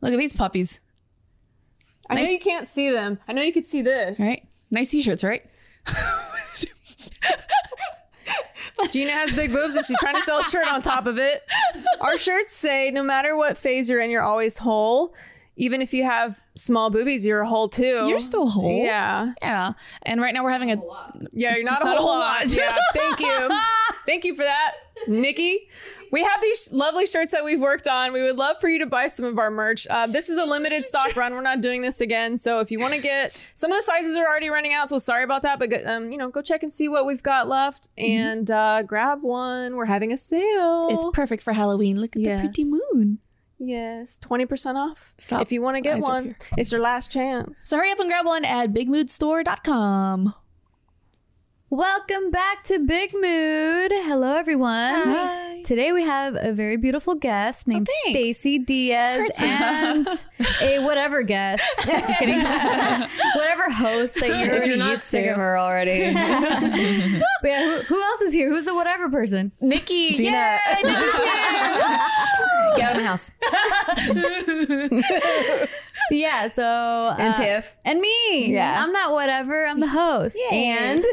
Look at these puppies. I know you can't see them. I know you could see this. Right? Nice t-shirts, right? Gina has big boobs and she's trying to sell a shirt on top of it. Our shirts say no matter what phase you're in, you're always whole. Even if you have small boobies, you're a whole too. You're still whole. Yeah. Yeah. And right now we're having a Yeah, you're Just not, a, whole lot. Yeah, thank you. thank you for that, Nikki. We have these lovely shirts that we've worked on. We would love for you to buy some of our merch. Uh, this is a limited stock run. We're not doing this again. So if you want to get some of the sizes are already running out. So sorry about that. But um, you know, go check and see what we've got left and uh, grab one. We're having a sale. It's perfect for Halloween. Look at Yes. the pretty moon. Yes, twenty percent off. Stop. If you want to get Eyes one, it's your last chance. So hurry up and grab one at bigmoodstore.com. Welcome back to Big Mood. Hello, everyone. Hi. Today we have a very beautiful guest named thanks. Stacy Diaz and a whatever guest. Just kidding. whatever host that you're, if you're not used sick to. of her already. But yeah, who, who else is here? Who's the whatever person? Nikki. Gina. Yay, Get out of my house. Yeah, so And uh, Tiff. and me. Yeah. I'm not whatever. I'm the host. And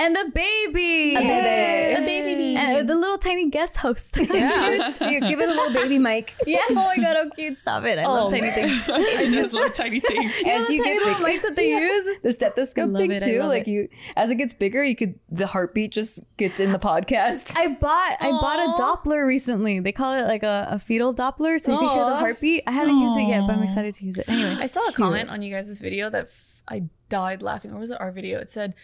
and the baby. baby. The baby. And the little tiny guest host. yeah, you give it a little baby mic. yeah. Oh my god, how cute! Stop it. I love oh. tiny things. I just love tiny things. You know As the you tiny get little mics that they use. The stethoscope things it, too. Like it. you, as it gets bigger, you could the heartbeat just gets in the podcast. I bought I bought a Doppler recently. They call it like a, a fetal Doppler, so you can hear the heartbeat. I haven't used it yet, but I'm excited to use it. Anyway, I saw a comment on you guys' video that f- I died laughing. Or was it our video? It said,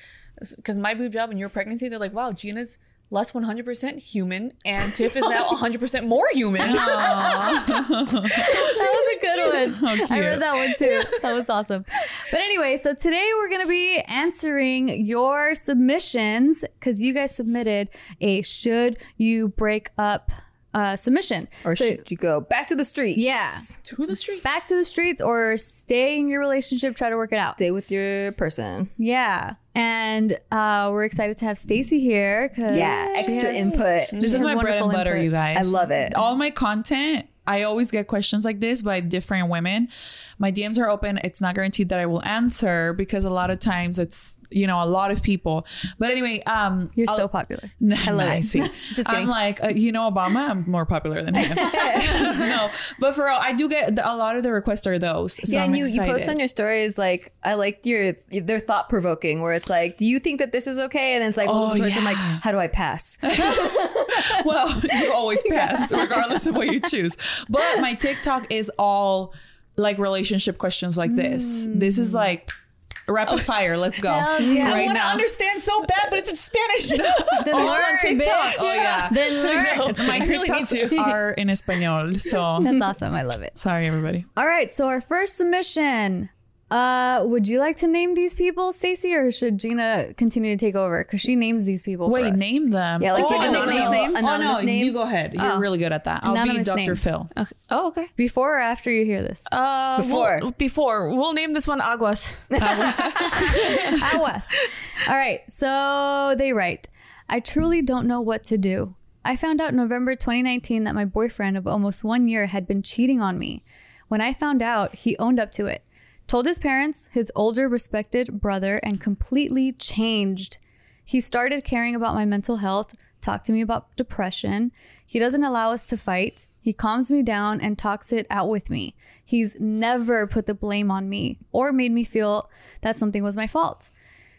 because my boob job and your pregnancy, they're like, wow, Gina's less 100% human and Tiff is now 100% more human. that was a good one. I read that one too. That was awesome. But anyway, so today we're going to be answering your submissions because you guys submitted a should you break up uh, submission. or So- should you go back to the street? Yeah. to the street. Back to the streets or stay in your relationship, try to work it out. Stay with your person. Yeah. And uh, we're excited to have Stacy here. 'cause Yeah, extra has- input. This is my bread and butter, input. you guys. I love it. All my content, I always get questions like this by different women. My DMs are open. It's not guaranteed that I will answer because a lot of times it's, you know, a lot of people. But anyway, um You're I'll- so popular. I love it. see. Just I'm kidding. like, uh, you know, Obama. I'm more popular than him. no, but for real, I do get a lot of the requests are those. So yeah, I'm and you, you post on your stories like I liked your they're thought provoking where it's like, do you think that this is okay? And then it's like Oh, choice. I'm like, how do I pass? well, you always pass, regardless of what you choose. But my TikTok is all like relationship questions like this. Mm. This is like rapid fire. Let's go. Hells yeah. I Right now. understand so bad, but it's in Spanish. Then Oh, learn, on TikTok. bitch. Oh, yeah. Then learn. my really TikToks to. are in Espanol. So That's awesome. I love it. sorry, everybody. All right. So our first submission. Uh, would you like to name these people, Stacy, or should Gina continue to take over because she names these people? for Wait, us. name them. Yeah, like Just say like anonymous anonymous names? Anonymous oh, no, name. you go ahead. You're Oh. really good at that. I'll be Dr. name. Phil. oh, okay. before or after you hear this. Uh, Before. we'll- before. We'll name this one Aguas. Aguas. All right. So they write, I truly don't know what to do. I found out November 2019 that my boyfriend of almost one year had been cheating on me. When I found out, he owned up to it, told his parents, his older respected brother, and completely changed. He started caring about my mental health, talked to me about depression. He doesn't allow us to fight. He calms me down and talks it out with me. He's never put the blame on me or made me feel that something was my fault.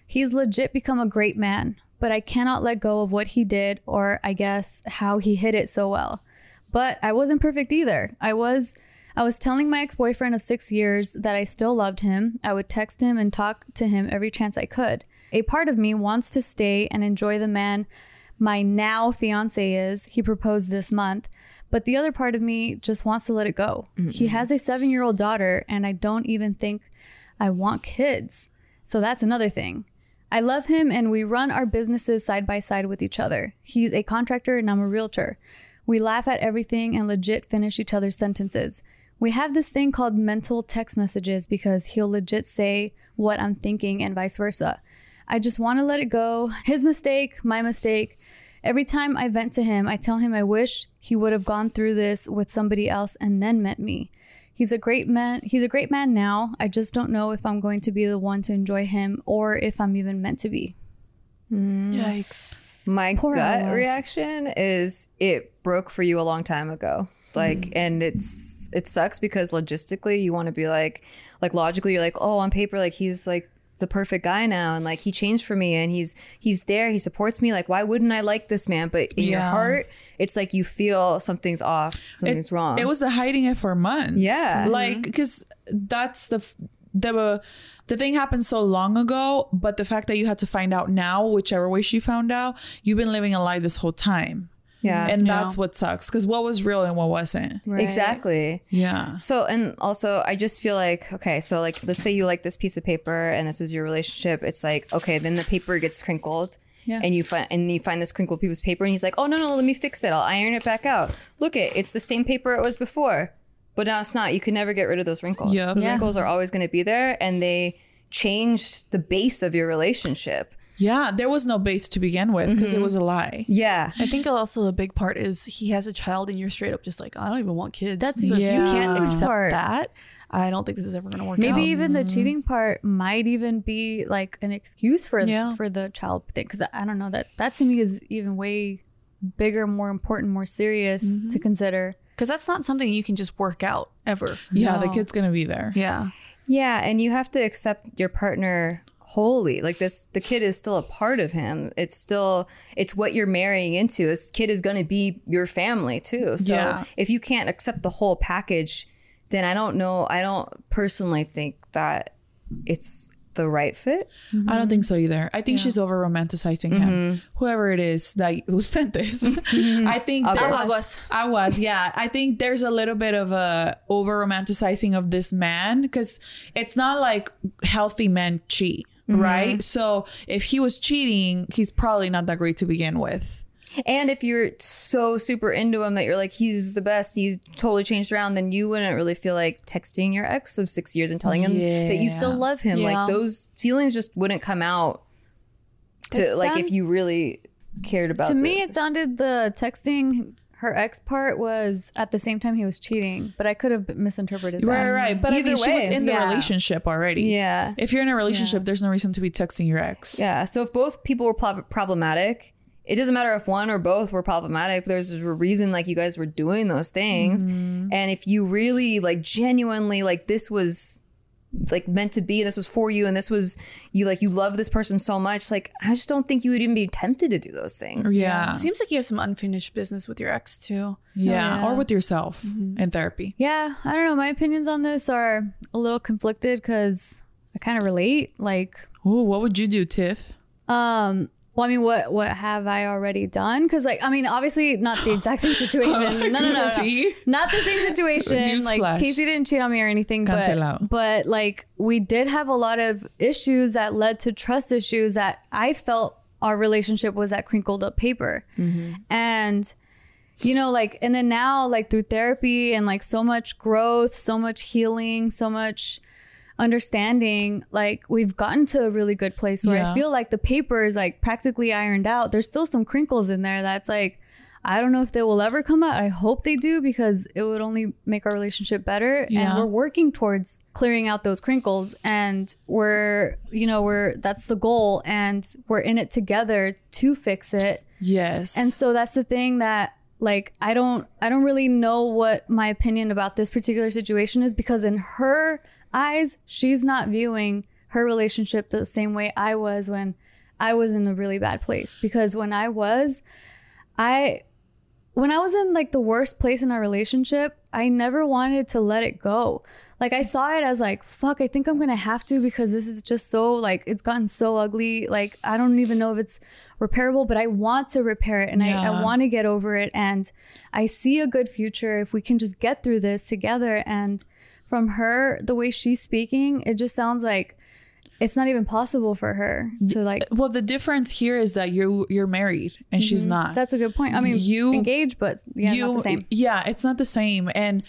He's legit become a great man, but I cannot let go of what he did or I guess how he hid it so well. But I wasn't perfect either. I was I was telling my ex-boyfriend of 6 years that I still loved him. I would text him and talk to him every chance I could. A part of me wants to stay and enjoy the man my now fiance is. He proposed this month. But the other part of me just wants to let it go. He mm-hmm. has a seven year old daughter, and I don't even think I want kids. So that's another thing. I love him, and we run our businesses side by side with each other. He's a contractor, and I'm a realtor. We laugh at everything and legit finish each other's sentences. We have this thing called mental text messages because he'll legit say what I'm thinking and vice versa. I just want to let it go. His mistake, my mistake. Every time I vent to him, I tell him I wish he would have gone through this with somebody else and then met me. He's a great man. He's a great man now. I just don't know if I'm going to be the one to enjoy him or if I'm even meant to be. Mm. Yikes. My Poor gut Alice. reaction is it broke for you a long time ago. Like, mm. and it's it sucks because logistically you want to be like, like logically you're like, oh, on paper like he's like the perfect guy now, and like he changed for me, and he's he's there, he supports me. Like, why wouldn't I like this man? But in your heart, it's like you feel something's off, something's wrong. It was the hiding it for months. Yeah. like mm-hmm. because that's the the the thing happened so long ago, but the fact that you had to find out now, whichever way she found out, you've been living a lie this whole time. Yeah, and that's what sucks because what was real and what wasn't. Right. exactly. Yeah. So, and also, I just feel like, okay, so like, let's say you like this piece of paper and this is your relationship. It's like, okay, then the paper gets crinkled. Yeah. And you find and you find this crinkled piece of paper, and he's like, "Oh no, no, let me fix it. I'll iron it back out. Look, it, it's the same paper it was before, but now it's not. You can never get rid of those wrinkles. Yep. The Yeah. wrinkles are always going to be there, and they change the base of your relationship. Yeah, there was no base to begin with because Mm-hmm. it was a lie. Yeah, I think also a big part is he has a child and you're straight up just like, I don't even want kids. That's so if you can't accept Part. that, I don't think this is ever gonna work out. Maybe out. even the cheating part might even be like an excuse for Yeah. for the child thing because I don't know that that to me is even way bigger, more important, more serious to consider. because that's not something you can just work out ever. Yeah, the kid's gonna be there. Yeah. Yeah, and you have to accept your partner wholly. Like this the kid is still a part of him. It's still it's what you're marrying into. This kid is going to be your family too. So Yeah. if you can't accept the whole package, then I don't know, I don't personally think that it's the right fit. I don't think so either. I think she's over romanticizing him. Mm-hmm. Whoever it is that who sent this, mm-hmm. I think there's, I was. I was, yeah. I think there's a little bit of a over romanticizing of this man because it's not like healthy men cheat, Mm-hmm. right? So if he was cheating, he's probably not that great to begin with. And if you're so super into him that you're like he's the best, he's totally changed around, then you wouldn't really feel like texting your ex of 6 years and telling him that you still love him. Yeah. Like those feelings just wouldn't come out to It like if you really cared about to me, it sounded the texting her ex part was at the same time he was cheating, but I could have misinterpreted that. Right, right. But I Either mean, she was in the yeah. relationship already. Yeah. If you're in a relationship, there's no reason to be texting your ex. Yeah. So if both people were prob- problematic, it doesn't matter if one or both were problematic. There's a reason like you guys were doing those things. Mm-hmm. And if you really like genuinely like this was like meant to be and this was for you and this was you like you love this person so much like I just don't think you would even be tempted to do those things. Yeah. Seems like you have some unfinished business with your ex too. Yeah. Yeah. Or with yourself in therapy. Yeah, I don't know. My opinions on this are a little conflicted because I kind of relate. Like, Ooh, what would you do, Tiff? um, well, I mean, what what have I already done? Because, like, I mean, obviously not the exact same situation. No, no, no, no, not the same situation. like. Casey didn't cheat on me or anything, Cancelado. but but like we did have a lot of issues that led to trust issues that I felt our relationship was that crinkled up paper, and you know like and then now like through therapy and like so much growth so much healing so much understanding like we've gotten to a really good place where Yeah. i feel like the paper is like practically ironed out there's still some crinkles in there that's like i don't know if they will ever come out i hope they do because it would only make our relationship better Yeah. and we're working towards clearing out those crinkles and we're you know we're that's the goal and we're in it together to fix it Yes. and so that's the thing that like I don't I don't really know what my opinion about this particular situation is because in her eyes she's not viewing her relationship the same way I was when I was in a really bad place because when I was I when I was in like the worst place in our relationship, I never wanted to let it go. Like I saw it as like, fuck, I think I'm gonna have to because this is just so like it's gotten so ugly. Like I don't even know if it's repairable, but I want to repair it and I, I want to get over it. And I see a good future if we can just get through this together. And from her, the way she's speaking, it just sounds like it's not even possible for her to like well, the difference here is that you're you're married and she's mm-hmm. not. that's a good point. I mean You- engaged, but yeah, not the same. Yeah, it's not the same. And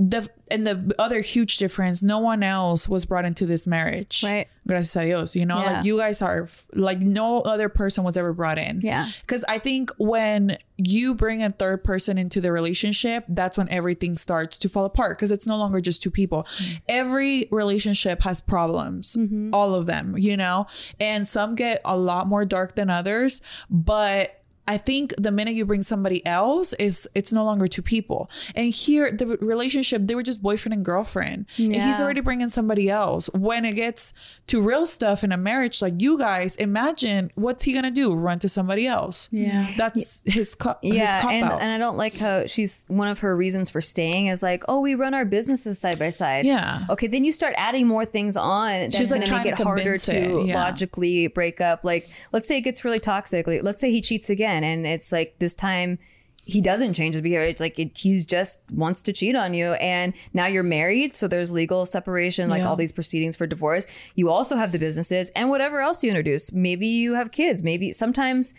the and the other huge difference, no one else was brought into this marriage. Right. Gracias a Dios. You know, Yeah. like you guys are like no other person was ever brought in. Yeah. Because I think when you bring a third person into the relationship, that's when everything starts to fall apart because it's no longer just two people. Mm-hmm. Every relationship has problems, mm-hmm. all of them, you know, and some get a lot more dark than others. But I think the minute you bring somebody else is it's no longer two people. And here the relationship they were just boyfriend and girlfriend. And he's already bringing somebody else. When it gets to real stuff in a marriage like you guys, imagine what's he going to do? Run to somebody else. Yeah. That's his cu- Yeah, cop and, and I don't like how she's one of her reasons for staying is like, oh, we run our businesses side by side. Yeah. Okay, then you start adding more things on. That's She's, like, gonna make trying it to harder convince to yeah. logically break up. Like, let's say it gets really toxic. Like, let's say he cheats again, and it's like this time he doesn't change his behavior. It's like it, he's just wants to cheat on you, and now you're married, so there's legal separation, like Yeah. all these proceedings for divorce. You also have the businesses and whatever else you introduce. Maybe you have kids. Maybe sometimes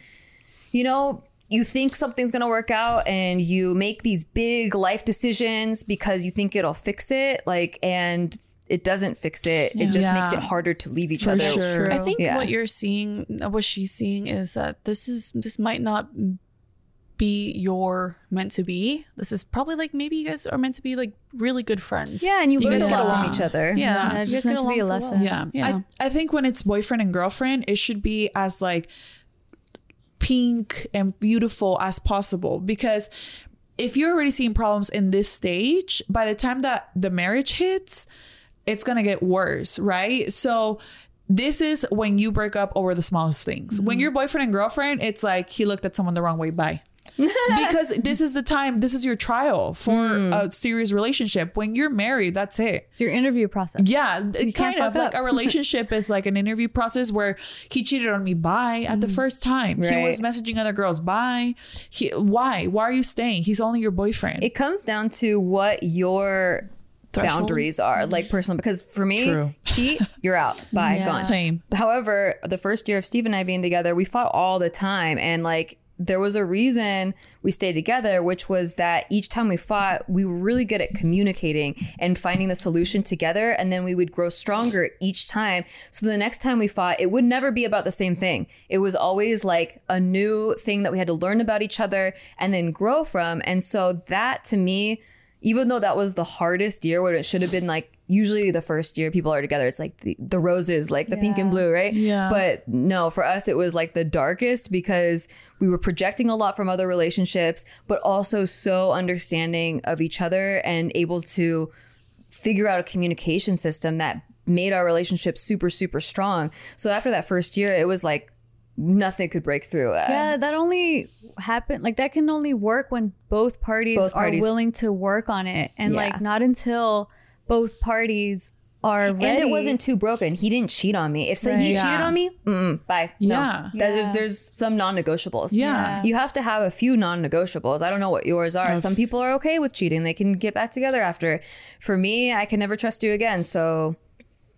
you know, you think something's going to work out and you make these big life decisions because you think it'll fix it. Like, and it doesn't fix it. It just makes it harder to leave each other. sure. I think Yeah. what you're seeing, what she's seeing, is that this is this might not be your meant to be. This is probably like maybe you guys are meant to be like really good friends. Yeah, and you, You learn guys a get lot from along. each other. Yeah, Yeah, you guys just get meant to be a along so well. lesson. Yeah. Yeah. I, I think when it's boyfriend and girlfriend, it should be as like pink and beautiful as possible because if you're already seeing problems in this stage, by the time that the marriage hits, it's going to get worse, right? So this is when you break up over the smallest things. When mm-hmm. you're boyfriend and girlfriend, it's like he looked at someone the wrong way, bye. because this is the time, this is your trial for a mm. serious relationship. When you're married, that's it. It's your interview process. Yeah, can't kind of like a relationship is like an interview process where he cheated on me. Bye at the mm. first time. He was messaging other girls. Bye. He, why? Why are you staying? He's only your boyfriend. It comes down to what your Threshold? boundaries are, like mm-hmm. personal. Because for me, True. cheat, you're out. Bye, Yeah. gone. Same. However, the first year of Steve and I being together, we fought all the time. And like, there was a reason we stayed together, which was that each time we fought, we were really good at communicating and finding the solution together. And then we would grow stronger each time. So the next time we fought, it would never be about the same thing. It was always like a new thing that we had to learn about each other and then grow from. And so that to me, even though that was the hardest year when it should have been like usually the first year people are together it's like the, the roses like the pink and blue right? Yeah. but no for us it was like the darkest because we were projecting a lot from other relationships but also so understanding of each other and able to figure out a communication system that made our relationship super super strong. So after that first year it was like nothing could break through Uh, Yeah, that only happen like that can only work when both parties, Both parties. are willing to work on it, and Yeah. like not until both parties are ready. And it wasn't too broken. He didn't cheat on me. If say he Right. cheated on me, mm-mm, bye. No. Yeah. There's, Yeah. there's some non-negotiables. Yeah. You have to have a few non-negotiables. I don't know what yours are. Some people are okay with cheating. They can get back together after. For me, I can never trust you again. So,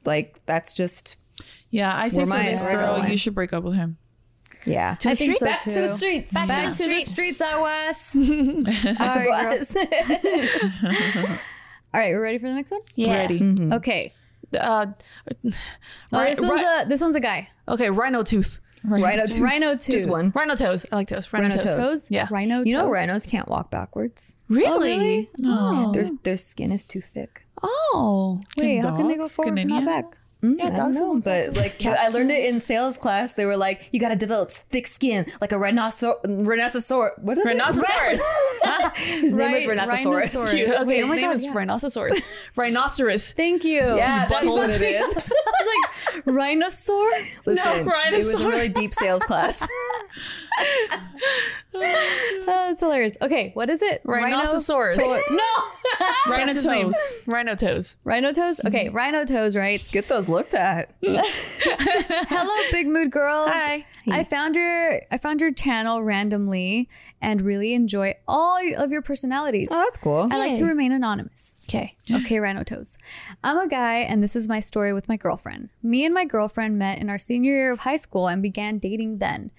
like, that's just yeah, I say for this girl, you should break up with him. Yeah. I think so Back too. to the streets. Back, Back to the streets, I was. Sorry, girl. was. All right, we're ready for the next one. Yeah. Ready. Mm-hmm. Okay. Uh, Oh, this one's right- a this one's a guy. okay, rhino tooth, Rhino, up to Rhino tooth. just one. rhino toes. I like toes. Rhino, Rhino toes. toes. Toes. Yeah. Rhino. You know, toes? rhinos can't walk backwards. Really? Oh, Their their skin is too thick. Oh. Wait, how can they go dogs forward, can but not any back? Yeah, I don't know, but like I learned it in sales class. They were like, you got to develop thick skin, like a rhinoceros. Rhinoceros. What is it? Rhinoceros. His name is Right, Rhinoceros. rhinoceros. You- okay, his oh my name God, is yeah. Rhinoceros. Rhinoceros. Thank you. Yeah, that's what it is. I was like, rhinosaur? Listen, it was a really deep sales class. Oh, that's hilarious. Okay, what is it? Rhinoceros. Rhino- no! Rhino toes. Rhino toes. Rhino toes? Okay, Rhino toes Right. Get those looked at. Hello, big mood girls. Hi. I found your I found your channel randomly and really enjoy all of your personalities. Oh, that's cool. I like to remain anonymous. Okay. Okay, Rhino Toes. I'm a guy, and this is my story with my girlfriend. Me and my girlfriend met in our senior year of high school and began dating then.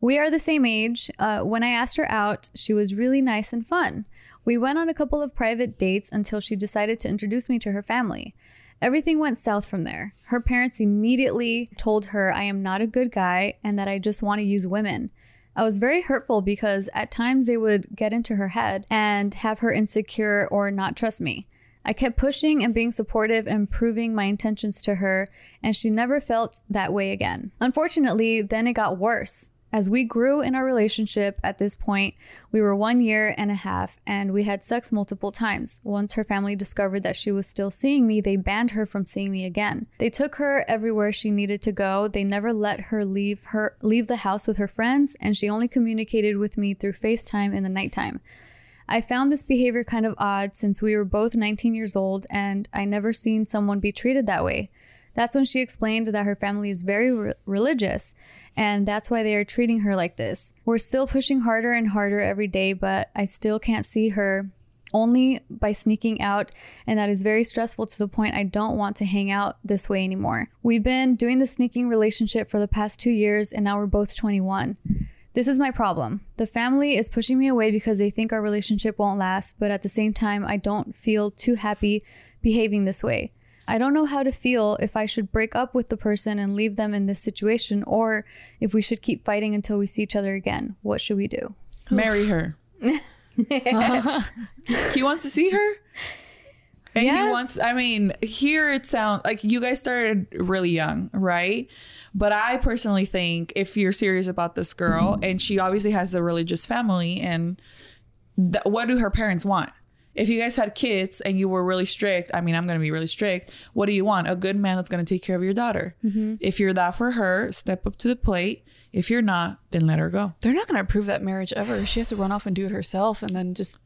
We are the same age. Uh, when I asked her out, she was really nice and fun. We went on a couple of private dates until she decided to introduce me to her family. Everything went south from there. Her parents immediately told her I am not a good guy and that I just want to use women. I was very hurtful because at times they would get into her head and have her insecure or not trust me. I kept pushing and being supportive and proving my intentions to her, and she never felt that way again. Unfortunately, then it got worse. As we grew in our relationship at this point, we were one year and a half and we had sex multiple times. Once her family discovered that she was still seeing me, they banned her from seeing me again. They took her everywhere she needed to go. They never let her leave her leave the house with her friends, and she only communicated with me through FaceTime in the nighttime. I found this behavior kind of odd since we were both 19 years old and I never seen someone be treated that way. That's when she explained that her family is very re- religious and that's why they are treating her like this. We're still pushing harder and harder every day, but I still can't see her only by sneaking out, and that is very stressful to the point I don't want to hang out this way anymore. We've been doing the sneaking relationship for the past two years, and now we're both 21. This is my problem. The family is pushing me away because they think our relationship won't last, but at the same time, I don't feel too happy behaving this way. I don't know how to feel if I should break up with the person and leave them in this situation or if we should keep fighting until we see each other again. What should we do? Marry her. he wants to see her. And Yeah. he wants, I mean, here it sounds like you guys started really young, right? But I personally think if you're serious about this girl and she obviously has a religious family, and th- what do her parents want? If you guys had kids and you were really strict, I mean, I'm going to be really strict. What do you want? A good man that's going to take care of your daughter. Mm-hmm. If you're that for her, step up to the plate. If you're not, then let her go. They're not going to approve that marriage ever. She has to run off and do it herself, and then just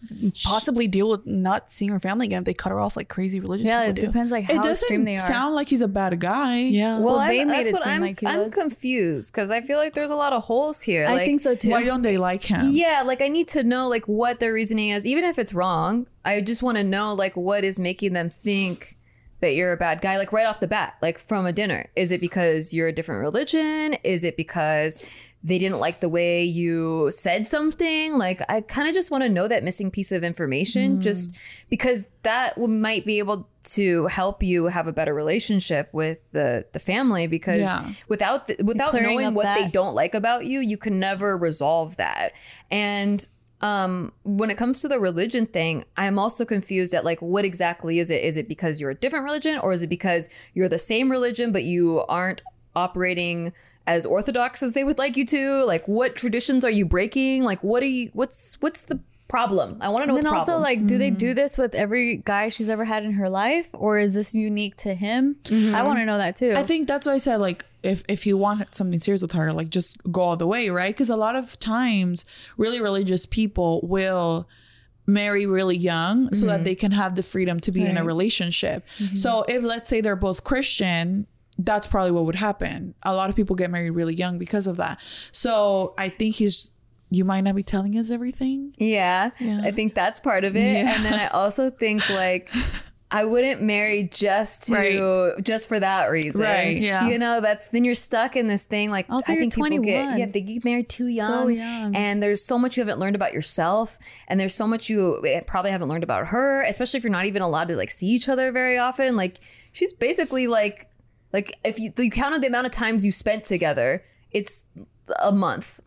possibly deal with not seeing her family again if they cut her off like crazy religious Yeah, it do. depends like It how extreme doesn't they are. sound like he's a bad guy. Yeah. Well, I- they made that's it what seem I'm, like he I'm was. confused because I feel like there's a lot of holes here. I like, think so too. Why don't they like him? Yeah, like I need to know like what their reasoning is, even if it's wrong. I just want to know like what is making them think that you're a bad guy, like right off the bat, like from a dinner. Is it because you're a different religion? Is it because they didn't like the way you said something? Like I kind of just want to know that missing piece of information, just because that might be able to help you have a better relationship with the the family. Because Yeah. without the, without knowing what they don't like about you, you can never resolve that. And um when it comes to the religion thing, I'm also confused at like what exactly is it? Is it because you're a different religion or is it because you're the same religion but you aren't operating as orthodox as they would like you to? Like what traditions are you breaking? Like what are you what's what's the problem? I want to know And what then the also, problem. like, do they do mm-hmm. this with every guy she's ever had in her life, or is this unique to him? I mm-hmm. want to know that too. I think that's why I said like if if you want something serious with her, like just go all the way, right? Because a lot of times, really religious people will marry really young so that mm-hmm. they can have the freedom to be in a Right. relationship. So if let's say they're both Christian, that's probably what would happen. A lot of people get married really young because of that. So I think he's you might not be telling us everything. Yeah, I think that's part of it. Yeah. And then I also think like I wouldn't marry just to just for that reason. Right, yeah. You know, that's then you're stuck in this thing. Like Also, I think people get 21. yeah, they get married too So young, young. and there's so much you haven't learned about yourself, and there's so much you eh, probably haven't learned about her, especially if you're not even allowed to like see each other very often. Like she's basically like like if you, you counted the amount of times you spent together, it's a month.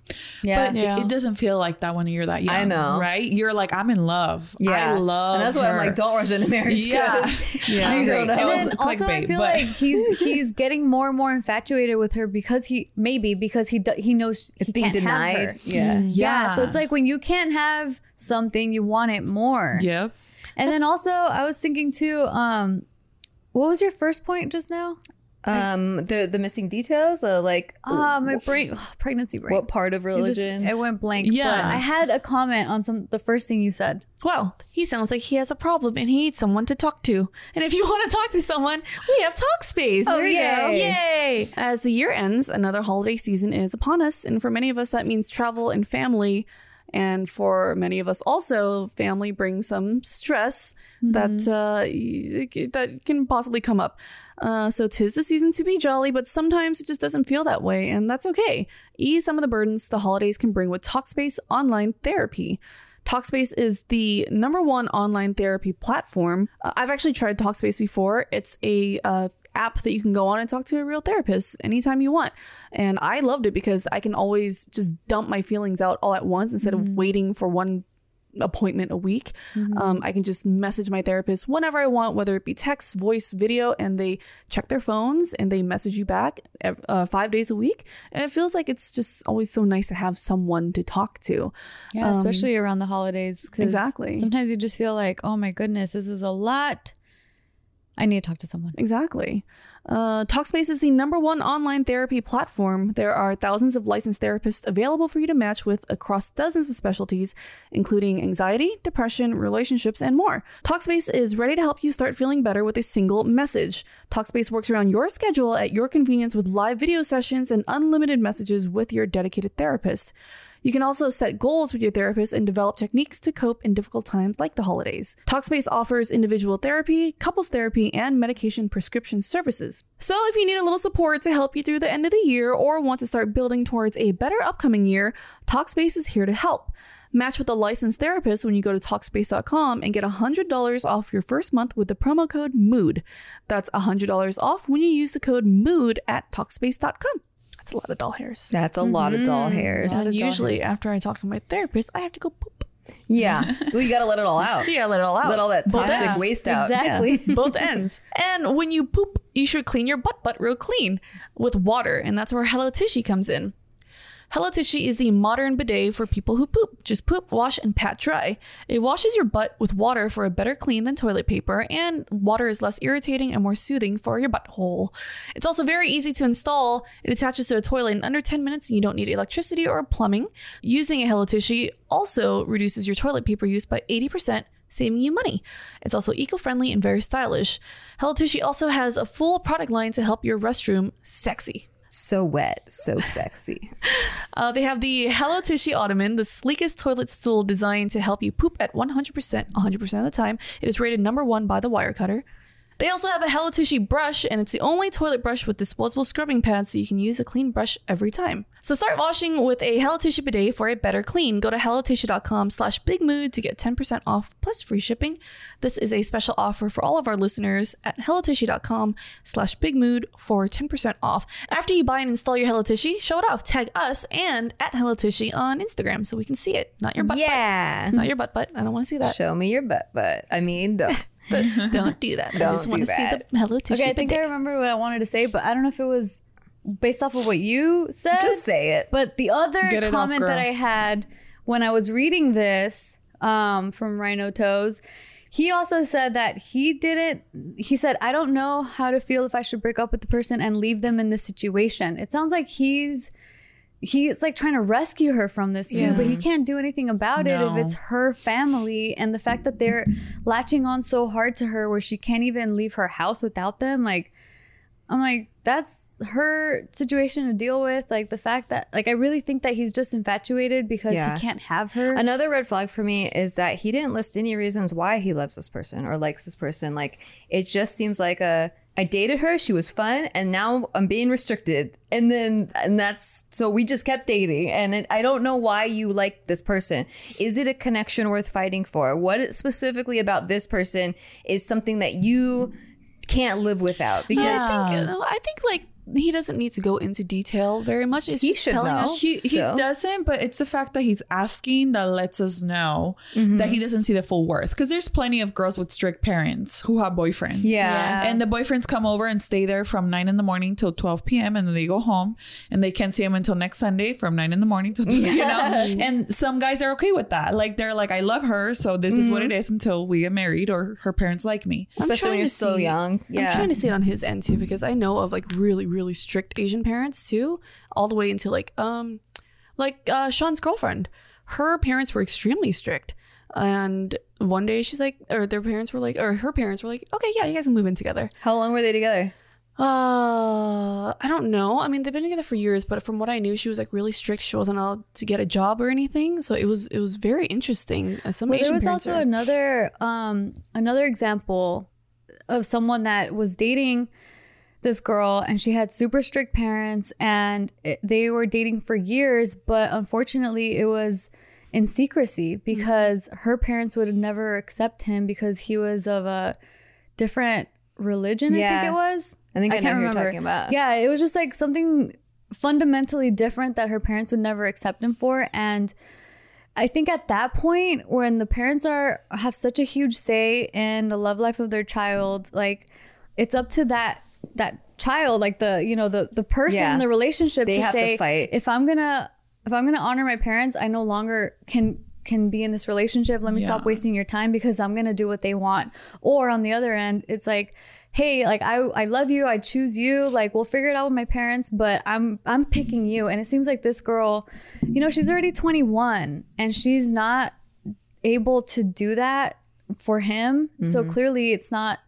yeah. But Yeah. it, it doesn't feel like that when you're that young. I know. Right? You're like, I'm in love. Yeah. I love and that's why I'm like, don't rush into marriage. Yeah. Yeah. I don't know. And then also, I feel but- like he's he's getting more and more infatuated with her because he maybe because he do, he knows It's he being can't have denied. her. Yeah. Yeah. So it's like when you can't have something, you want it more. Yep. And then also, I was thinking too. Um, what was your first point just now? Um, the the missing details, uh, like Ah, my brain, pregnancy brain. what part of It just- religion? it went blank. Yeah. but I had a comment on some the first thing you said. Well, he sounds like he has a problem and he needs someone to talk to. And if you want to talk to someone, we have Talkspace. Oh, yay. Yay! As the year ends, another holiday season is upon us. And for many of us, that means travel and family. And for many of us, also, family brings some stress that uh, that can possibly come up. Uh, so tis the season to be jolly, but sometimes it just doesn't feel that way, and that's okay. Ease some of the burdens the holidays can bring with Talkspace online therapy. Talkspace is the number one online therapy platform. Uh, I've actually tried Talkspace before. It's a uh, app that you can go on and talk to a real therapist anytime you want. And I loved it because I can always just dump my feelings out all at once instead of waiting for one appointment a week. Um, I can just message my therapist whenever I want, whether it be text, voice, video, and they check their phones and they message you back uh, five days a week. And it feels like it's just always so nice to have someone to talk to. Yeah, especially around the holidays. Exactly. Sometimes you just feel like, oh my goodness, this is a lot. I need to talk to someone. Exactly. Uh, Talkspace is the number one online therapy platform. There are thousands of licensed therapists available for you to match with across dozens of specialties, including anxiety, depression, relationships, and more. Talkspace is ready to help you start feeling better with a single message. Talkspace works around your schedule at your convenience with live video sessions and unlimited messages with your dedicated therapist. You can also set goals with your therapist and develop techniques to cope in difficult times like the holidays. Talkspace offers individual therapy, couples therapy, and medication prescription services. So if you need a little support to help you through the end of the year or want to start building towards a better upcoming year, Talkspace is here to help. Match with a licensed therapist when you go to Talkspace.com and get $100 off your first month with the promo code MOOD. That's $100 off when you use the code MOOD at Talkspace.com. That's a lot of doll hairs. That's a lot of doll mm-hmm. hairs. And usually after I talk to my therapist, I have to go poop. Yeah. well, you got to let it all out. Yeah, let it all out. Let all that Both toxic ends. waste out. Exactly. Both ends. And when you poop, you should clean your butt butt real clean with water, and that's where Hello Tushy comes in. Hello Tushy is the modern bidet for people who poop. Just poop, wash, and pat dry. It washes your butt with water for a better clean than toilet paper, and water is less irritating and more soothing for your butthole. It's also very easy to install. It attaches to a toilet in under 10 minutes, and you don't need electricity or plumbing. Using a Hello Tushy also reduces your toilet paper use by 80%, saving you money. It's also eco-friendly and very stylish. Hello Tushy also has a full product line to help your restroom sexy. So wet, so sexy. Uh, they have the Hello Tushy Ottoman, the sleekest toilet stool designed to help you poop at 100%, 100% of the time. It is rated number one by the Wirecutter. They also have a Hello Tushy brush, and it's the only toilet brush with disposable scrubbing pads, so you can use a clean brush every time. So start washing with a Hello Tushy bidet for a better clean. Go to hellotushy.com slash bigmood to get 10% off plus free shipping. This is a special offer for all of our listeners at hellotushy.com slash bigmood for 10% off. After you buy and install your Hello Tushy, show it off. Tag us and at Hello Tushy on Instagram so we can see it. Not your butt yeah. butt. Not your butt butt. I don't want to see that. Show me your butt butt. I mean, no. don't do that. I Don't just want do to see the Hello Tushy Okay, I think bidet. I remember what I wanted to say, but I don't know if it was based off of what you said. Just say it. But the other Get it off, comment that. I had when I was reading this um, from Rhino Toes, he also said that he didn't. He said, "I don't know how to feel if I should break up with the person and leave them in this situation." It sounds like he's he's like trying to rescue her from this too, but he can't do anything about it if it's her family and the fact that they're latching on so hard to her where she can't even leave her house without them. Like, I'm like, that's her situation to deal with. Like the fact that, like, I really think that he's just infatuated because Yeah. he can't have her. Another red flag for me is that he didn't list any reasons why he loves this person or likes this person. Like it just seems like a I dated her, she was fun, and now I'm being restricted. And then and that's so we just kept dating and it, I don't know why you like this person. Is it a connection worth fighting for? What specifically about this person is something that you can't live without? Because I think, I think like he doesn't need to go into detail very much. It's He just should telling know. us. He he So? doesn't, but it's the fact that he's asking that lets us know mm-hmm. that he doesn't see the full worth. Because there's plenty of girls with strict parents who have boyfriends. Yeah. And the boyfriends come over and stay there from nine in the morning till twelve p.m. and then they go home and they can't see him until next Sunday from nine in the morning till 2, you know. And some guys are okay with that. Like they're like, I love her, so this is what mm-hmm. it is until we get married or her parents like me. Especially when you're so young. Yeah. I'm trying to see it on his end too because I know of like really really strict Asian parents too, all the way into like um like uh Sean's girlfriend. Her parents were extremely strict. And one day she's like or their parents were like or her parents were like, "Okay, yeah, you guys can move in together." How long were they together? Uh, I don't know. I mean, they've been together for years, but from what I knew, she was like really strict. She wasn't allowed to get a job or anything. So it was it was very interesting. Uh, Some But Asian there was also are- another um another example of someone that was dating this girl and she had super strict parents and it, they were dating for years but unfortunately it was in secrecy because her parents would never accept him because he was of a different religion. I think it was. I think I you're talking about. Yeah, it was just like something fundamentally different that her parents would never accept him for, and I think at that point when the parents are have such a huge say in the love life of their child, like it's up to that that child, like the you know the the person Yeah. in the relationship They to have to say fight. if I'm gonna if I'm gonna honor my parents, I no longer can can be in this relationship. Let me stop wasting your time because I'm gonna do what they want. Or on the other end, it's like hey like I, I love you i choose you like we'll figure it out with my parents but i'm i'm picking you and it seems like this girl you know she's already 21 and she's not able to do that for him so Mm-hmm. clearly it's not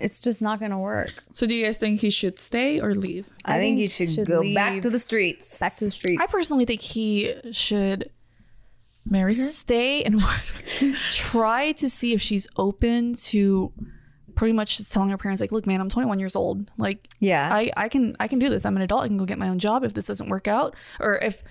it's just not gonna work So do you guys think he should stay or leave? I, think, you should, should go leave. back to the streets. back to the streets I personally think he should Marry her? stay and try to see if she's open to pretty much just telling her parents like look man i'm 21 years old like Yeah. i i can i can do this i'm an adult i can go get my own job if this doesn't work out or if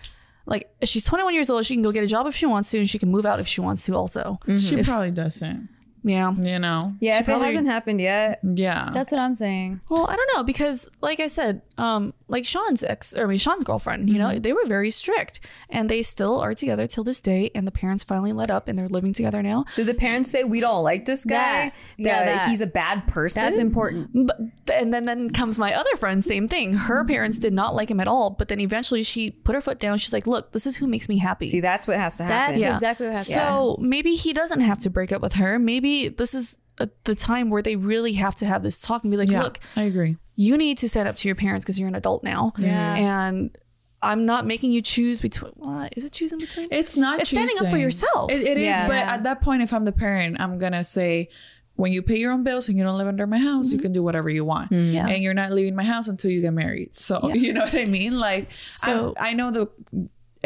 like if she's 21 years old she can go get a job if she wants to and she can move out if she wants to also She probably doesn't. Yeah You know? yeah, if probably- it hasn't happened yet, Yeah. that's what i'm saying well i don't know because like i said um like sean's ex or i mean sean's girlfriend you know they were very strict and they still are together till this day and the parents finally let up and they're living together now did the parents say we don't like this guy? That- yeah, that. he's a bad person. that's important But and then then comes my other friend, same thing. Her parents did not like him at all. But then eventually she put her foot down. She's like, "Look, this is who makes me happy." See, that's what has to happen. that's exactly what happened so maybe he doesn't have to break up with her. Maybe this is uh the time where they really have to have this talk and be like, yeah. "Look, I agree. you need to stand up to your parents because you're an adult now." Yeah. And I'm not making you choose between. Well, is it choosing between? It's not It's standing up for yourself. It, it is, Yeah. but at that point, if I'm the parent, I'm gonna say, when you pay your own bills and you don't live under my house, you can do whatever you want, Yeah. and you're not leaving my house until you get married. So you know what I mean? Like, So- I, I know the.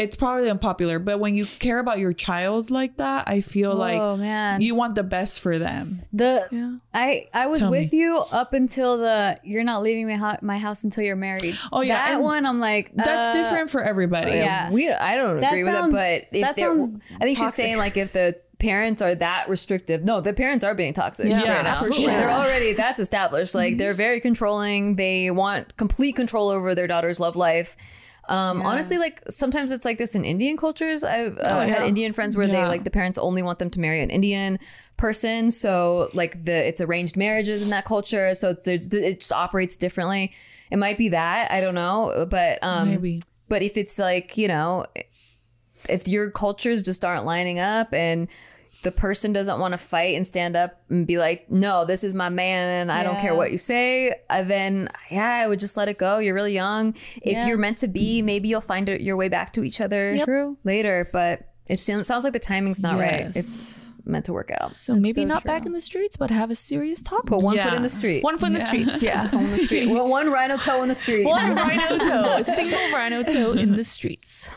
It's probably unpopular, but when you care about your child like that, I feel oh like man you want the best for them. the Yeah. I I was Tell with me. you up until the you're not leaving my, ho- my house until you're married. Oh, yeah, that and one I'm like That's uh, different for everybody. yeah. we I don't That agree sounds- with it, but if that sounds I think she's saying like if the parents are that restrictive, no, the parents are being toxic. Yeah, right now. for sure. They're already that's established. Like they're very controlling. They want complete control over their daughter's love life. Um, Honestly, like sometimes it's like this in Indian cultures. I've uh, had Indian friends where they like the parents only want them to marry an Indian person. So like the it's arranged marriages in that culture. So there's it just operates differently. It might be that I don't know, but um, Maybe. but if it's like, you know, if your cultures just aren't lining up and the person doesn't want to fight and stand up and be like, no, this is my man and I don't care what you say, uh, then yeah, I would just let it go. You're really young. If Yeah. you're meant to be, maybe you'll find it, your way back to each other True. later. But it sounds sounds like the timing's not right. It's meant to work out. So maybe so not true. back in the streets, but have a serious talk. Put one Yeah. foot in the street. One foot in the streets. Yeah. Well, one rhino toe in the street. One rhino toe, a single rhino toe in the streets.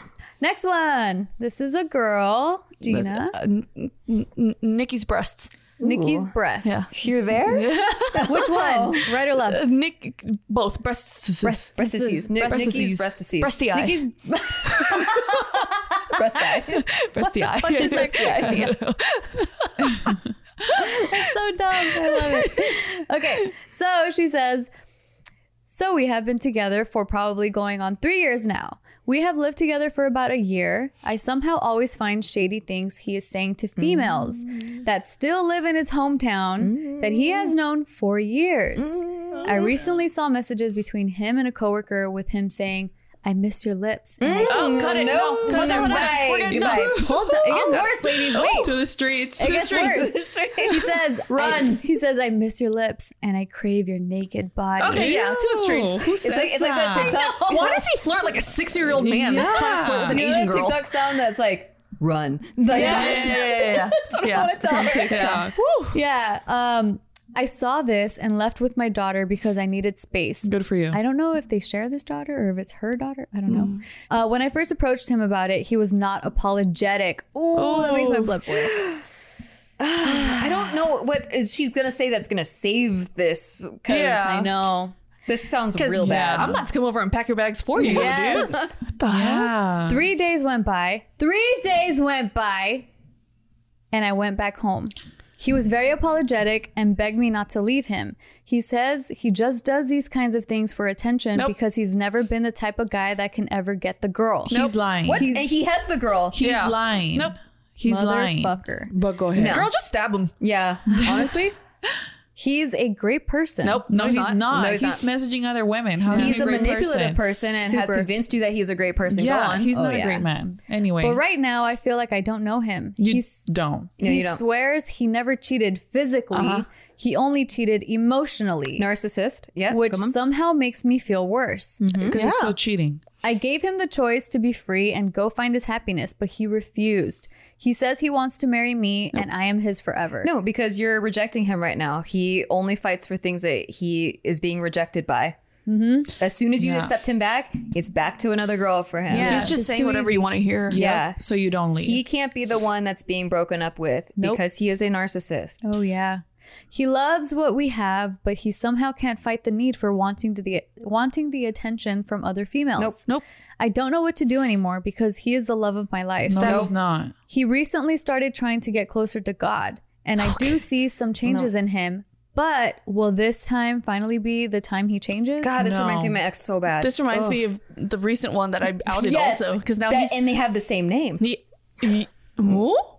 Next one. This is a girl, Gina. Uh, n- n- n- Nikki's breasts. Nikki's breasts. Yeah. You're there? Which one? Right or Uh, left? Nick, both breasts. Breasts. Breastises. Nick- Nikki's breastises. Breasty eye. Nikki's Breast eye. breasty eye. Breasty eye. so dumb. I love it. Okay, so she says, so we have been together for probably going on three years now. We have lived together for about a year. I somehow always find shady things he is saying to females mm. that still live in his hometown that he has mm. known for years. Mm. I recently saw messages between him and a coworker with him saying, I miss your lips. And I- Oh, cut it. No, cut that one out. We're gonna Goodbye. no. Hold on. It gets worse, ladies. Wait. To the streets. It gets worse. He says, "Run." he says, "I miss your lips and I crave your naked body." Okay, yeah, to the streets. Who It's says like it's like that TikTok. Why does he flirt like a six-year-old man Yeah. trying to flirt with an You know Asian that girl? TikTok sound that's like run. Like, Yeah, yeah, that's- yeah, yeah, yeah. yeah. wanna tell her. TikTok. Yeah. Um, I saw this and left with my daughter because I needed space. Good for you. I don't know if they share this daughter or if it's her daughter. I don't know. Uh, when I first approached him about it, he was not apologetic. Ooh, that makes my blood boil. I don't know what is she's gonna say that's gonna save this. 'cause Yeah. I know. This sounds real yeah, bad. I'm about to come over and pack your bags for you, Yes. dude. What the hell? Yeah. Three days went by. Three days went by. And I went back home. He was very apologetic and begged me not to leave him. He says he just does these kinds of things for attention Nope. because he's never been the type of guy that can ever get the girl. He's lying. what? He's- and he has the girl. He's Yeah. lying. Nope. He's lying. Motherfucker. But go ahead. Girl, just stab him. yeah. Honestly, He's a great person. Nope. No, he's, not. No, he's He's, not. messaging other women. How's he's he a great manipulative person, and has convinced you that he's a great person. Yeah, Go on. he's Oh, not yeah. a great man. Anyway, But right now, I feel like I don't know him. you He's don't. No, he you don't. swears he never cheated physically. Uh-huh. He only cheated emotionally, Narcissist. Yeah. which somehow makes me feel worse. Because it's so cheating. I gave him the choice to be free and go find his happiness, but he refused. He says he wants to marry me and I am his forever. No, because you're rejecting him right now. He only fights for things that he is being rejected by. Mm-hmm. As soon as you Yeah. accept him back, it's back to another girl for him. Yeah. He's just It's saying whatever easy. you want to hear. Yeah. So you don't leave. He can't be the one that's being broken up with Nope. because he is a narcissist. Oh yeah. He loves what we have, but he somehow can't fight the need for wanting to the wanting the attention from other females. Nope. Nope. I don't know what to do anymore because he is the love of my life. no, he's not. He recently started trying to get closer to God, and I oh, do see some changes in him. But will this time finally be the time he changes? God, this No. reminds me of my ex so bad. This reminds me of the recent one that I outed Yes. also because now That- he's and they have the same name. he, he- Ooh?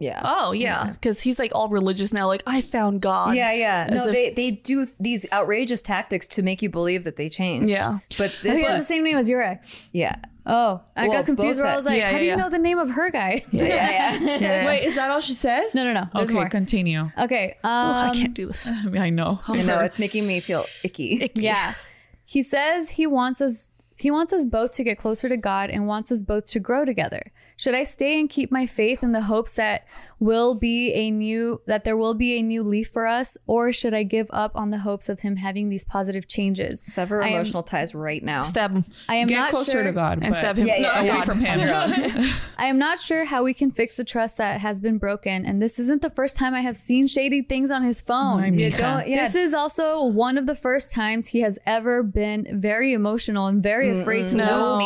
Yeah. Oh yeah, because he's like all religious now. Like I found God. Yeah, yeah. As No, if- they they do these outrageous tactics to make you believe that they changed. Yeah. But I this think it's the same name as your ex. Yeah. Oh, I Well, got confused both where I ex- was like, Yeah, how yeah, do you yeah. know the name of her guy? Yeah, yeah. yeah. Yeah. Wait, is that all she said? No, no, no. There's okay, more. continue. Okay. Um, I can't do this. I, mean, I know. I know it's making me feel icky. Yeah. He says he wants us he wants us both to get closer to God and wants us both to grow together. Should I stay and keep my faith in the hopes that will be a new that there will be a new leaf for us or should I give up on the hopes of him having these positive changes? Sever I am- emotional ties right now. Stab him I am Get not closer sure to God and stab him. Yeah, yeah, No. Away God. from him. I am not sure how we can fix the trust that has been broken and this isn't the first time I have seen shady things on his phone. I mean, yeah. This is also one of the first times he has ever been very emotional and very afraid to No. lose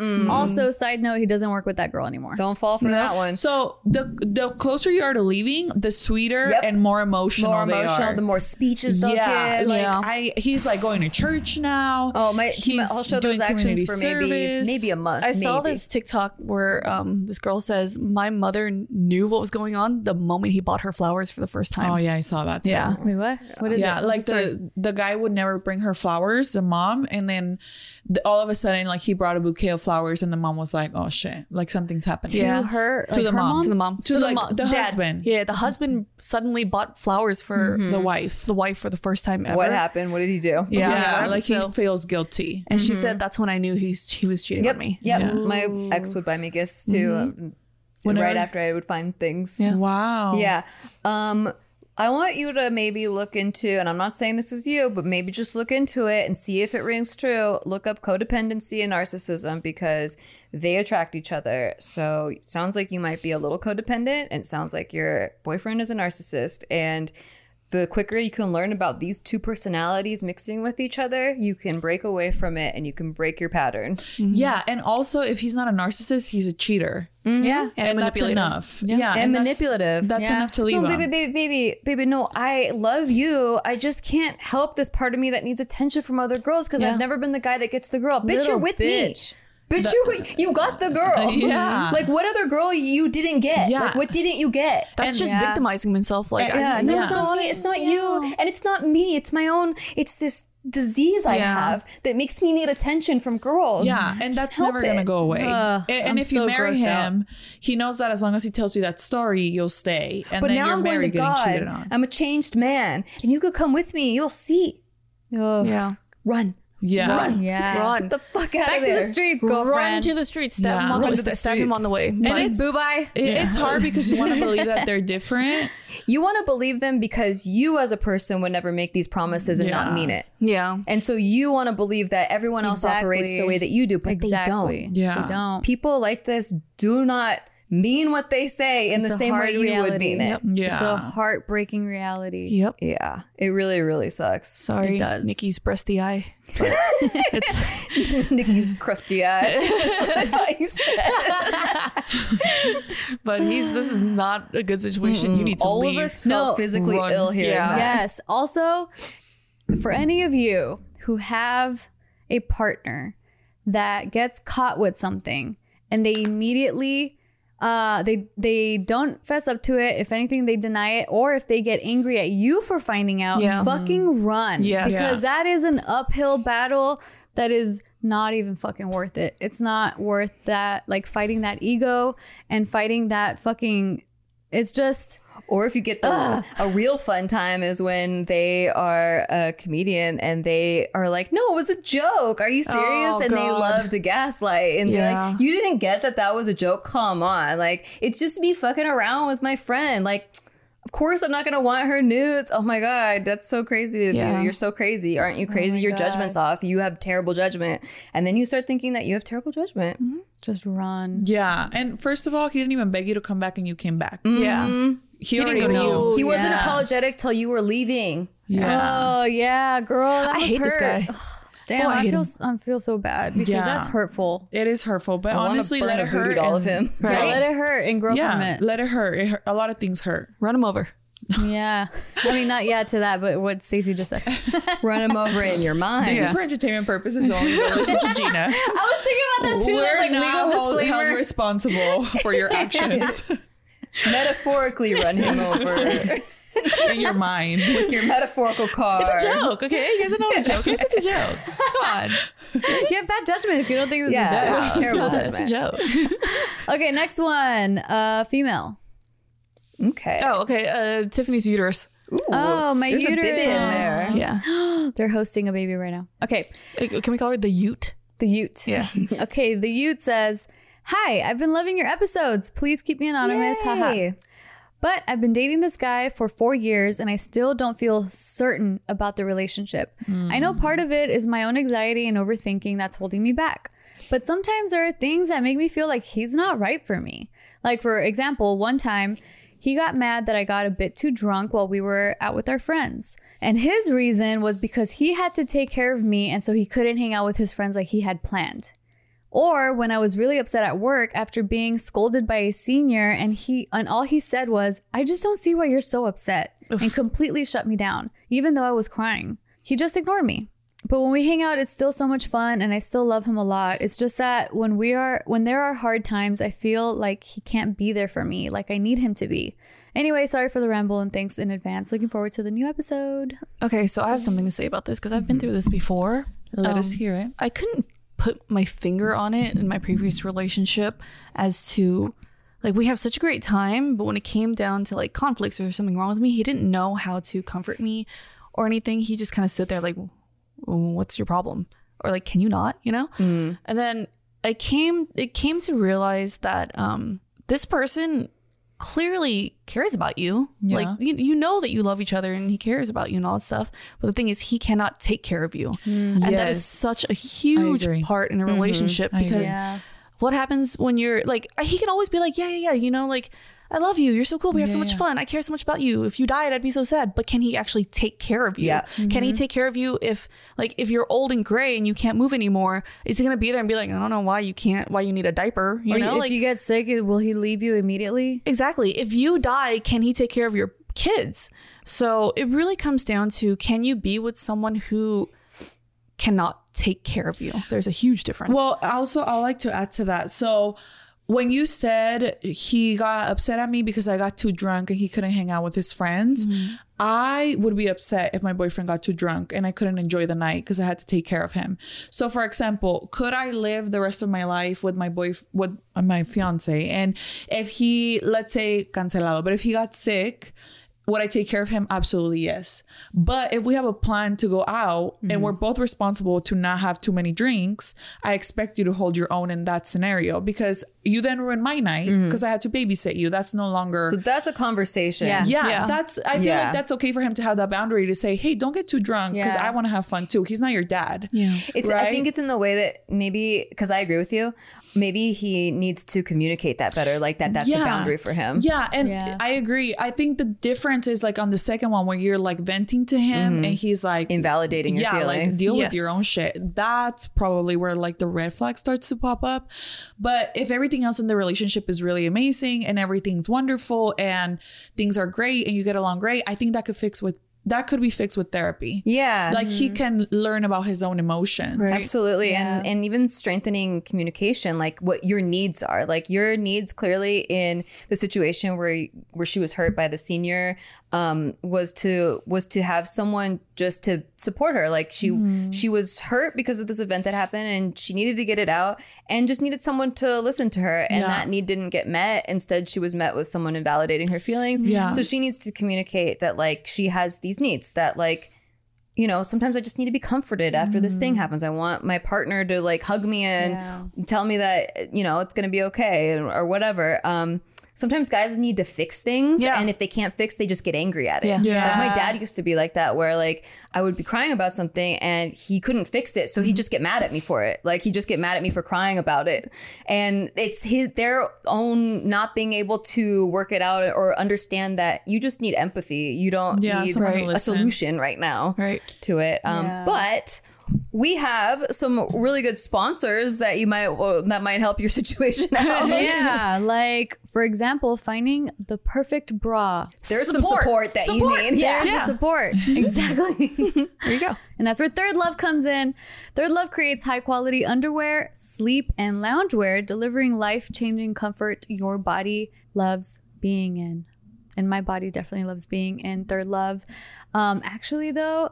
me. Also, side note, he doesn't work with that girl anymore. don't fall for that one. So the the closer you are to leaving, the sweeter Yep. and more emotional more they emotional, are. the more speeches they'll yeah, give. like Yeah. I, he's like going to church now. Oh, my! He's I'll show doing those actions community for maybe service. maybe a month. I saw this TikTok where um, this girl says my mother knew what was going on the moment he bought her flowers for the first time. Oh yeah, I saw that. Too. Yeah. Wait, what? What is yeah, it? What's like the the guy would never bring her flowers, the mom, and then the, all of a sudden, like he brought a bouquet of flowers, and the mom was like, "Oh shit, like something's happening." Yeah. to her, To like the her mom. to the mom, To, the like, mom- the dad. husband. Yeah, the husband suddenly bought flowers for the wife. the wife for the first time ever. what happened? What did he do? Yeah, Yeah, like so- he feels guilty. and she said that's when I knew he's he was cheating Yep. on me. Yep. Yeah. My ex would buy me gifts too. um, Whenever- right after I would find things. Yeah. Wow. Yeah. Um, I want you to maybe look into, and I'm not saying this is you, but maybe just look into it and see if it rings true. Look up codependency and narcissism because they attract each other. So sounds like you might be a little codependent, and sounds like your boyfriend is a narcissist. And the quicker you can learn about these two personalities mixing with each other, you can break away from it and you can break your pattern. Mm-hmm. Yeah, and also if he's not a narcissist, he's a cheater, mm-hmm. yeah. and, that's enough. Yeah, And that's- manipulative. That's Yeah. enough to leave No, baby, baby, baby, baby. No, I love you. I just can't help this part of me that needs attention from other girls because Yeah. I've never been the guy that gets the girl. Bitch, Little you're with bitch. me. Bitch, you you got the girl. Yeah. Like what other girl you didn't get? Yeah. Like what didn't you get? That's And- just Yeah. victimizing himself. Like I yeah, just no, yeah. it's not me. It's not you, and it's not me. It's my own. It's this disease I Yeah. have that makes me need attention from girls. Yeah, and that's Help never gonna go away. Ugh, and and I'm if you marry grossed out. him, he knows that as long as he tells you that story, you'll stay. And But then now you're I'm going to married getting cheated God. on. I'm a changed man, and you could come with me. You'll see. Oh, yeah. Run, yeah. Run, Yeah. run, the fuck out Back of to there. the streets, run to the streets. Stab Yeah. him on Run the, to the stab him on the way. And But- it's Boo bye. It- It's hard because you want to believe that they're different. You want to believe them because you, as a person, would never make these promises and not mean it. yeah. And so you want to believe that everyone else operates the way that you do, but Exactly. they don't. Yeah. They don't. People like this do not mean what they say in It's the same way hard you would reality. mean it. Yeah. It's a heartbreaking reality. Yep. Yeah, it really, really sucks. Sorry, It does. Nikki's breasty eye. But it's Nikki's crusty eye. That's what I thought you said. but he's this is not a good situation. You need to All leave. of us felt No. physically Run. ill here. Yeah. Yes. Also, for any of you who have a partner that gets caught with something and they immediately uh, they they don't fess up to it. If anything, they deny it, or if they get angry at you for finding out, Yeah. fucking run. Yes. because that is an uphill battle that is not even fucking worth it. It's not worth that. Like fighting that ego and fighting that fucking. It's just Or if you get the a real fun time is when they are a comedian and they are like, "No, it was a joke. Are you serious?" Oh, and they love to gaslight and be like, "You didn't get that that was a joke. Come on, like it's just me fucking around with my friend. Like, of course I'm not gonna want her nudes. Oh my god, that's so crazy Yeah. you. You're so crazy, aren't you? Oh crazy. my Your God. judgment's off. You have terrible judgment, and then you start thinking that you have terrible judgment. Mm-hmm. just run. Yeah. And first of all, he didn't even beg you to come back and you came back. Mm-hmm. yeah. He, didn't already go to you. knows. He wasn't Yeah. apologetic till you were leaving. Yeah. Oh yeah, girl. That I must hate this guy. Damn, Oh, I I, feel him. s- I feel so bad because Yeah. that's hurtful. It is hurtful, but I honestly, let it hurt. doll of and- him. Yeah, let it hurt and grow Yeah, from it. let it hurt. It hurt. A lot of things hurt. Run him over. yeah, I mean not yet to that, but what Stacey just said. Run him over in your mind. This is for entertainment purposes only. Don't listen to Gina. I was thinking about that too. We're like not legal held, held responsible for your actions Metaphorically run him over in your mind. with your metaphorical car. It's a joke, okay? You guys know what a joke is. It's a joke. Come on. you have bad judgment if you don't think this Yeah, is a joke. terrible It's a judgment. joke. Okay, next one. Uh, female. Okay. Oh, okay. Uh, Tiffany's uterus. Ooh, Oh, my there's uterus. a baby in there. Yeah. They're hosting a baby right now. Okay, Uh, Can we call her the Ute? the Ute. Yeah. okay, the Ute says, "Hi, I've been loving your episodes. Please keep me anonymous. Haha." But I've been dating this guy for four years and I still don't feel certain about the relationship. I know part of it is my own anxiety and overthinking that's holding me back. But sometimes there are things that make me feel like he's not right for me. Like, for example, one time he got mad that I got a bit too drunk while we were out with our friends. And his reason was because he had to take care of me and so he couldn't hang out with his friends like he had planned. Or when I was really upset at work after being scolded by a senior and he and all he said was, "I just don't see why you're so upset." and completely shut me down even though I was crying. He just ignored me. But when we hang out it's still so much fun and I still love him a lot. It's just that when we are when there are hard times, I feel like he can't be there for me like I need him to be. Anyway, sorry for the ramble and thanks in advance. Looking forward to the new episode. Okay, so I have something to say about this because I've been through this before. Let us Um, hear it. I couldn't put my finger on it in my previous relationship as to like we have such a great time, but when it came down to like conflicts or something wrong with me, he didn't know how to comfort me or anything. He just kind of sit there like, "What's your problem?" or like, "Can you not?" You know. And then I came it came to realize that um, this person clearly cares about you. Yeah. Like you, you know that you love each other and he cares about you and all that stuff. But the thing is, he cannot take care of you, mm. and that Yes. is such a huge part in a mm-hmm. relationship I agree. because what happens when you're like he can always be like yeah yeah yeah you know like I love you. You're so cool. We have so much yeah. fun. I care so much about you. If you died, I'd be so sad. But can he actually take care of you? Yeah. Can he mm-hmm. take care of you if, like, if you're old and gray and you can't move anymore? Is he gonna be there and be like, I don't know why you can't, why you need a diaper? You or know, if like you get sick, will he leave you immediately? exactly. If you die, can he take care of your kids? So it really comes down to can you be with someone who cannot take care of you? There's a huge difference. Well, also, I like to add to that. So, when you said he got upset at me because I got too drunk and he couldn't hang out with his friends, I would be upset if my boyfriend got too drunk and I couldn't enjoy the night because I had to take care of him. So, for example, could I live the rest of my life with my boy with my fiance? And if he, let's say, cancelado, but if he got sick would I take care of him? Absolutely yes. But if we have a plan to go out and we're mm-hmm. both responsible to not have too many drinks, I expect you to hold your own in that scenario because you then ruin my night mm-hmm. because I had to babysit you. That's no longer So that's a conversation. Yeah. yeah, Yeah. that's I feel Yeah. like that's okay for him to have that boundary to say, "Hey, don't get too drunk because Yeah. I want to have fun too." He's not your dad. Yeah. It's I think it's in the way that maybe because I agree with you, maybe he needs to communicate that better. Like that that's a boundary for him. Yeah, and Yeah. I agree. I think the difference is like on the second one where you're like venting to him mm-hmm. and he's like Invalidating your yeah, feelings. like deal Yes. with your own shit. That's probably where like the red flag starts to pop up. But if everything else in the relationship is really amazing and everything's wonderful and things are great and you get along great, I think that could fix with that could be fixed with therapy. yeah. Like he mm-hmm. can learn about his own emotions. Absolutely. And and even strengthening communication, like what your needs are. Like your needs clearly in the situation where where she was hurt by the senior um was to was to have someone just to support her. Like she she was hurt because of this event that happened and she needed to get it out and just needed someone to listen to her. And Yeah. that need didn't get met. Instead she was met with someone invalidating her feelings. Yeah. So she needs to communicate that like she has these needs that like you know, sometimes I just need to be comforted after this thing happens. I want my partner to like hug me and Yeah. tell me that, you know, it's going to be okay or, or whatever. Um, sometimes guys need to fix things. Yeah. And if they can't fix, they just get angry at it. Yeah. Yeah. Like my dad used to be like that, where like I would be crying about something and he couldn't fix it. So he'd just get mad at me for it. Like he'd just get mad at me for crying about it. And it's his, their own not being able to work it out or understand that you just need empathy. You don't Yeah, need someone to a solution right now Right. to it. Um, Yeah. But we have some really good sponsors that you might well, that might help your situation out. yeah, like for example, finding the perfect bra. There's some support that you need. There's the support. Exactly. There you go. And that's where Third Love comes in. Third Love creates high quality underwear, sleep, and loungewear, delivering life changing comfort your body loves being in. And my body definitely loves being in Third Love. Um, actually, though,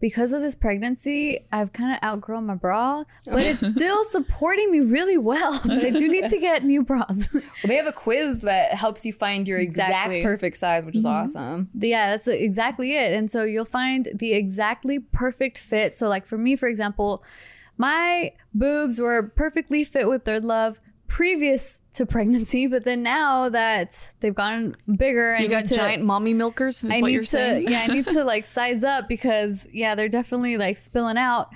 because of this pregnancy, I've kind of outgrown my bra, but it's still supporting me really well. But I do need to get new bras. Well, they have a quiz that helps you find your Exactly. exact perfect size, which is mm-hmm. awesome. Yeah, that's exactly it. And so you'll find the exactly perfect fit. So, like for me, for example, my boobs were perfectly fit with Third Love previous to pregnancy, but then now that they've gotten bigger, I You got to, giant mommy milkers, is I what need you're to, saying. yeah, I need to like size up because yeah, they're definitely like spilling out.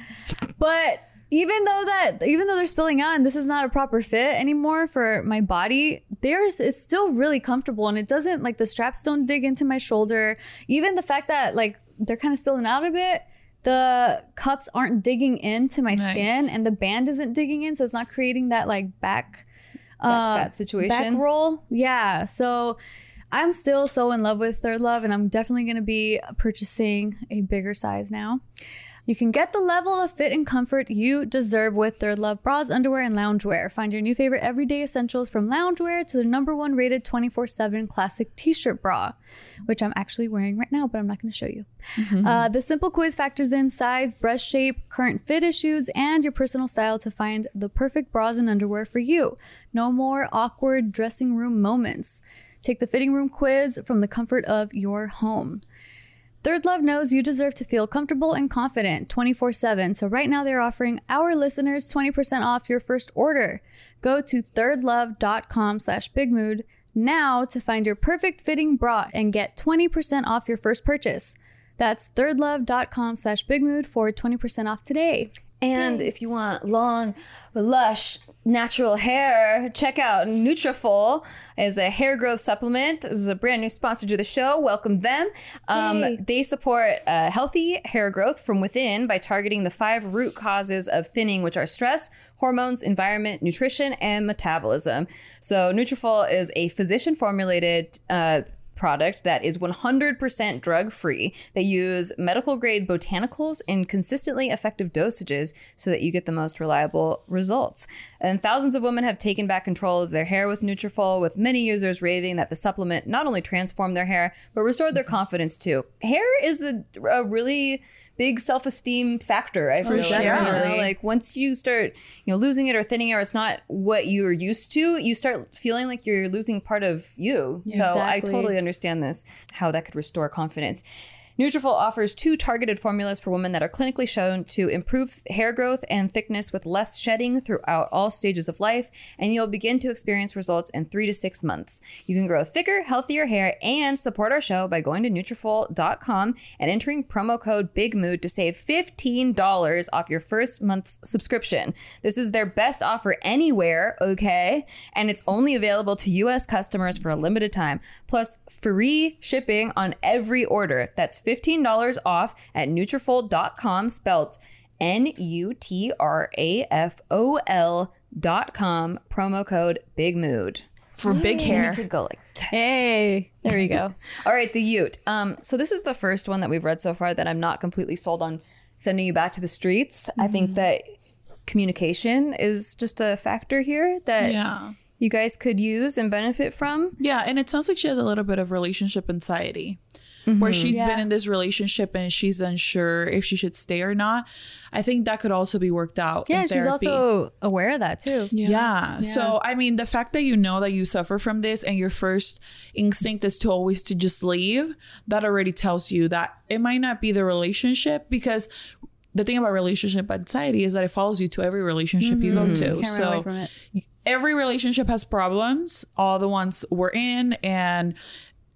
But even though that, even though they're spilling out, and this is not a proper fit anymore for my body, there's it's still really comfortable, and it doesn't like the straps don't dig into my shoulder. Even the fact that like they're kind of spilling out a bit. The cups aren't digging into my Nice. skin, and the band isn't digging in, so it's not creating that like back uh, fat situation. back roll. Yeah. So I'm still so in love with Third Love, and I'm definitely going to be purchasing a bigger size now. You can get the level of fit and comfort you deserve with Third Love bras, underwear, and loungewear. Find your new favorite everyday essentials from loungewear to the number one rated 24 7 classic t shirt bra, which I'm actually wearing right now, but I'm not going to show you. Uh, the simple quiz factors in size, breast shape, current fit issues, and your personal style to find the perfect bras and underwear for you. No more awkward dressing room moments. Take the fitting room quiz from the comfort of your home. Third Love knows you deserve to feel comfortable and confident 24 7. So, right now, they're offering our listeners 20% off your first order. Go to thirdlove.com slash bigmood now to find your perfect fitting bra and get 20% off your first purchase. That's thirdlove.com slash bigmood for 20% off today. And if you want long, lush, natural hair, check out Nutrafol as a hair growth supplement. This is a brand new sponsor to the show. Welcome them. Um, they support uh, healthy hair growth from within by targeting the five root causes of thinning, which are stress, hormones, environment, nutrition, and metabolism. So Nutrafol is a physician-formulated. Uh, product that is 100% drug free. They use medical grade botanicals in consistently effective dosages so that you get the most reliable results. And thousands of women have taken back control of their hair with Nutrafol, with many users raving that the supplement not only transformed their hair, but restored their confidence too. Hair is a, a really big self esteem factor. I oh, feel like, you know? like once you start, you know, losing it or thinning it, or it's not what you're used to, you start feeling like you're losing part of you. So I totally understand this, how that could restore confidence. Nutrafol offers two targeted formulas for women that are clinically shown to improve hair growth and thickness with less shedding throughout all stages of life, and you'll begin to experience results in three to six months. You can grow thicker, healthier hair and support our show by going to Nutrafol.com and entering promo code BIGMOOD to save $15 off your first month's subscription. This is their best offer anywhere, okay? And it's only available to US customers for a limited time, plus free shipping on every order. That's $15 off at Nutrafol.com, spelled N-U-T-R-A-F-O-L dot com, promo code Big Mood. For big And you hair. could go like Hey, there you go. all right, the Ute. Um, so this is the first one that we've read so far that I'm not completely sold on sending you back to the streets. I think that communication is just a factor here that Yeah. you guys could use and benefit from. Yeah, and it sounds like she has a little bit of relationship anxiety. Where mm-hmm. she's been in this relationship and she's unsure if she should stay or not. I think that could also be worked out. Yeah, in she's therapy. also aware of that too. Yeah. So I mean, the fact that you know that you suffer from this and your first instinct is to always to just leave, that already tells you that it might not be the relationship because the thing about relationship anxiety is that it follows you to every relationship you go mm-hmm. to. Can't so run away from it. every relationship has problems, all the ones we're in, and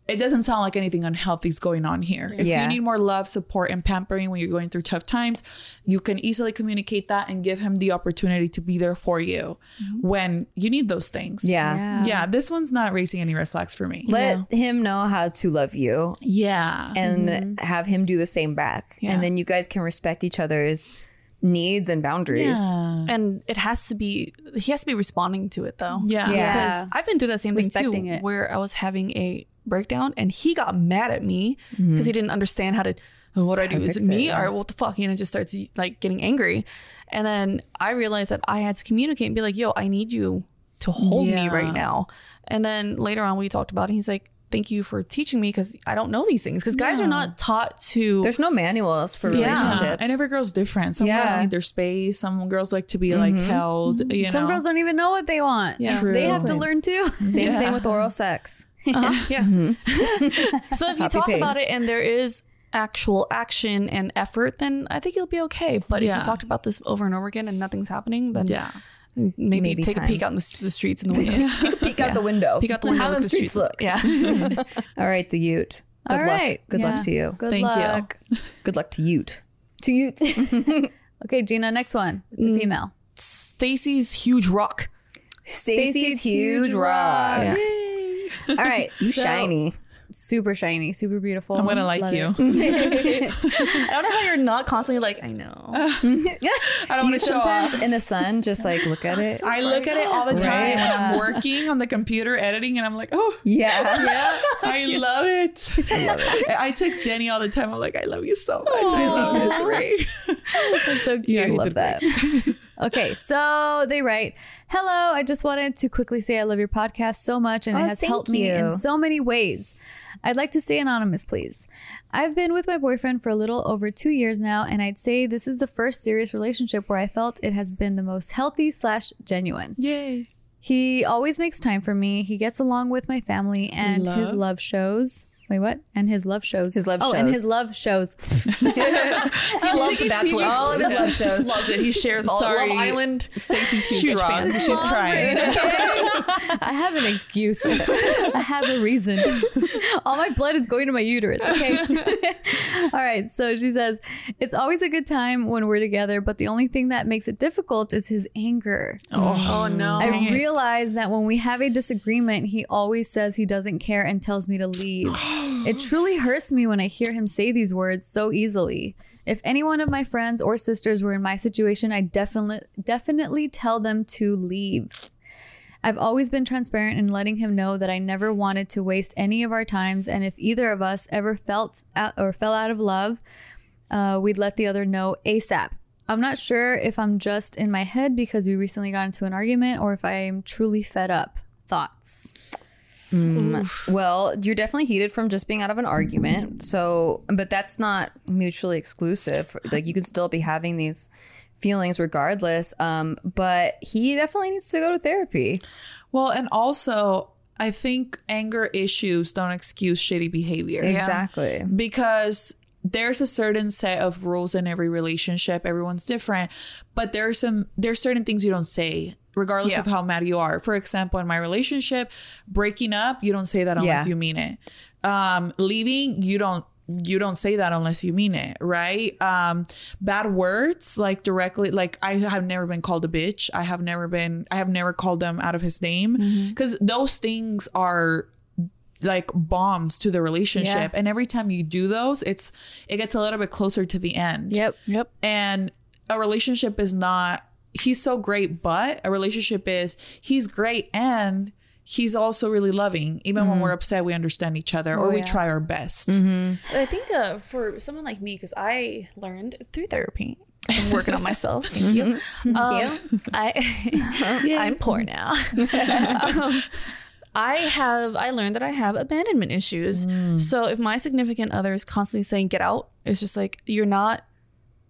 it doesn't sound like anything unhealthy is going on here. If Yeah. you need more love, support, and pampering when you're going through tough times, you can easily communicate that and give him the opportunity to be there for you mm-hmm. when you need those things. Yeah. Yeah, this one's not raising any red flags for me. Let him know how to love you yeah. and mm-hmm. have him do the same back. Yeah. And then you guys can respect each other's needs and boundaries. Yeah. And it has to be, he has to be responding to it though. Yeah. Yeah. Because I've been through that same thing too, it. where I was having a breakdown and he got mad at me because Mm-hmm. he didn't understand how to, "Oh, what do I do? Is it me it, yeah. or what the fuck? You know, just starts like getting angry. And then I realized that I had to communicate and be like, yo, I need you to hold me right now. And then later on, we talked about it. He's like, thank you for teaching me because I don't know these things because guys are not taught to. There's no manuals for Yeah. relationships. And every girl's different. Some girls need their space. Some girls like to be like held. You Some know? girls don't even know what they want. Yeah. They have to learn too. Same Yeah. thing with oral sex. Uh-huh, yeah. so if you Copy talk paste. about it and there is actual action and effort, then I think you'll be okay. But if you talked about this over and over again and nothing's happening, then Yeah. maybe, Maybe take time. a peek out in the, the streets in the window. Peek out the window. peek out the window. How look them at the streets look. Yeah. All right, the Ute. Good All luck. right. Good Yeah. luck to you. Good Thank you. luck. Good luck to Ute. To Ute. okay, Gina, next one. It's a female. Stacy's huge rock. Stacy's huge rock. Yeah. All right. You so- shiny. Super shiny, super beautiful. I'm gonna like Love you. I don't know how you're not constantly like, I know. I Do don't you want to show sometimes off. in the sun just like look at it? I look at it all the time Right. when I'm working on the computer editing, and I'm like, oh, Yeah. yeah, I love it. I love it. I text Danny all the time. I'm like, I love you so much. I love Miss Ray. That's so cute. Yeah, I love that. Okay, so they write, Hello, I just wanted to quickly say I love your podcast so much and Oh, it has helped me in so many ways. I'd like to stay anonymous, please. I've been with my boyfriend for a little over two years now, and I'd say this is the first serious relationship where I felt it has been the most healthy slash genuine. Yay. He always makes time for me. He gets along with my family and his Love. love shows. Wait, what? And his love shows. His love oh, and his love shows. He loves The Bachelor. All of his love shows. Loves it. He shares all Sorry. Love Island. Stacy's huge, Huge fan. She's trying. okay? I have an excuse. I have a reason. All my blood is going to my uterus. Okay. All right. So she says, it's always a good time when we're together, but the only thing that makes it difficult is his anger. Oh, oh no. I realize that when we have a disagreement, he always says he doesn't care and tells me to leave. it truly hurts me when I hear him say these words so easily. If any one of my friends or sisters were in my situation, I definitely definitely tell them to leave. I've always been transparent in letting him know that I never wanted to waste any of our times, and if either of us ever felt out or fell out of love, uh, we'd let the other know ASAP. I'm not sure if I'm just in my head because we recently got into an argument or if I am truly fed up. Thoughts? Well, you're definitely heated from just being out of an argument. So, but that's not mutually exclusive. Like you can still be having these feelings regardless. Um, but he definitely needs to go to therapy. Well, and also, I think anger issues don't excuse shitty behavior. Exactly. because there's a certain set of rules in every relationship everyone's different but there's some there's certain things you don't say regardless Yeah. of how mad you are for example in my relationship breaking up you don't say that unless Yeah. you mean it um leaving you don't you don't say that unless you mean it right? Um bad words like directly like i have never been called a bitch. I have never been i have never called them out of his name. Because those things are like bombs to the relationship. And every time you do those it's it gets a little bit closer to the end. Yep. Yep. and a relationship is not he's so great but a relationship is he's great and he's also really loving even when we're upset we understand each other or we yeah. try our best I think uh, for someone like me, because I learned through therapy. I'm working on myself. Thank you. Um, I, I'm poor now. um, I have. I learned that I have abandonment issues. So if my significant other is constantly saying "get out," it's just like you're not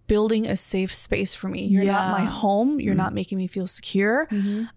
building a safe space for me. You're not my home. You're not making me feel secure.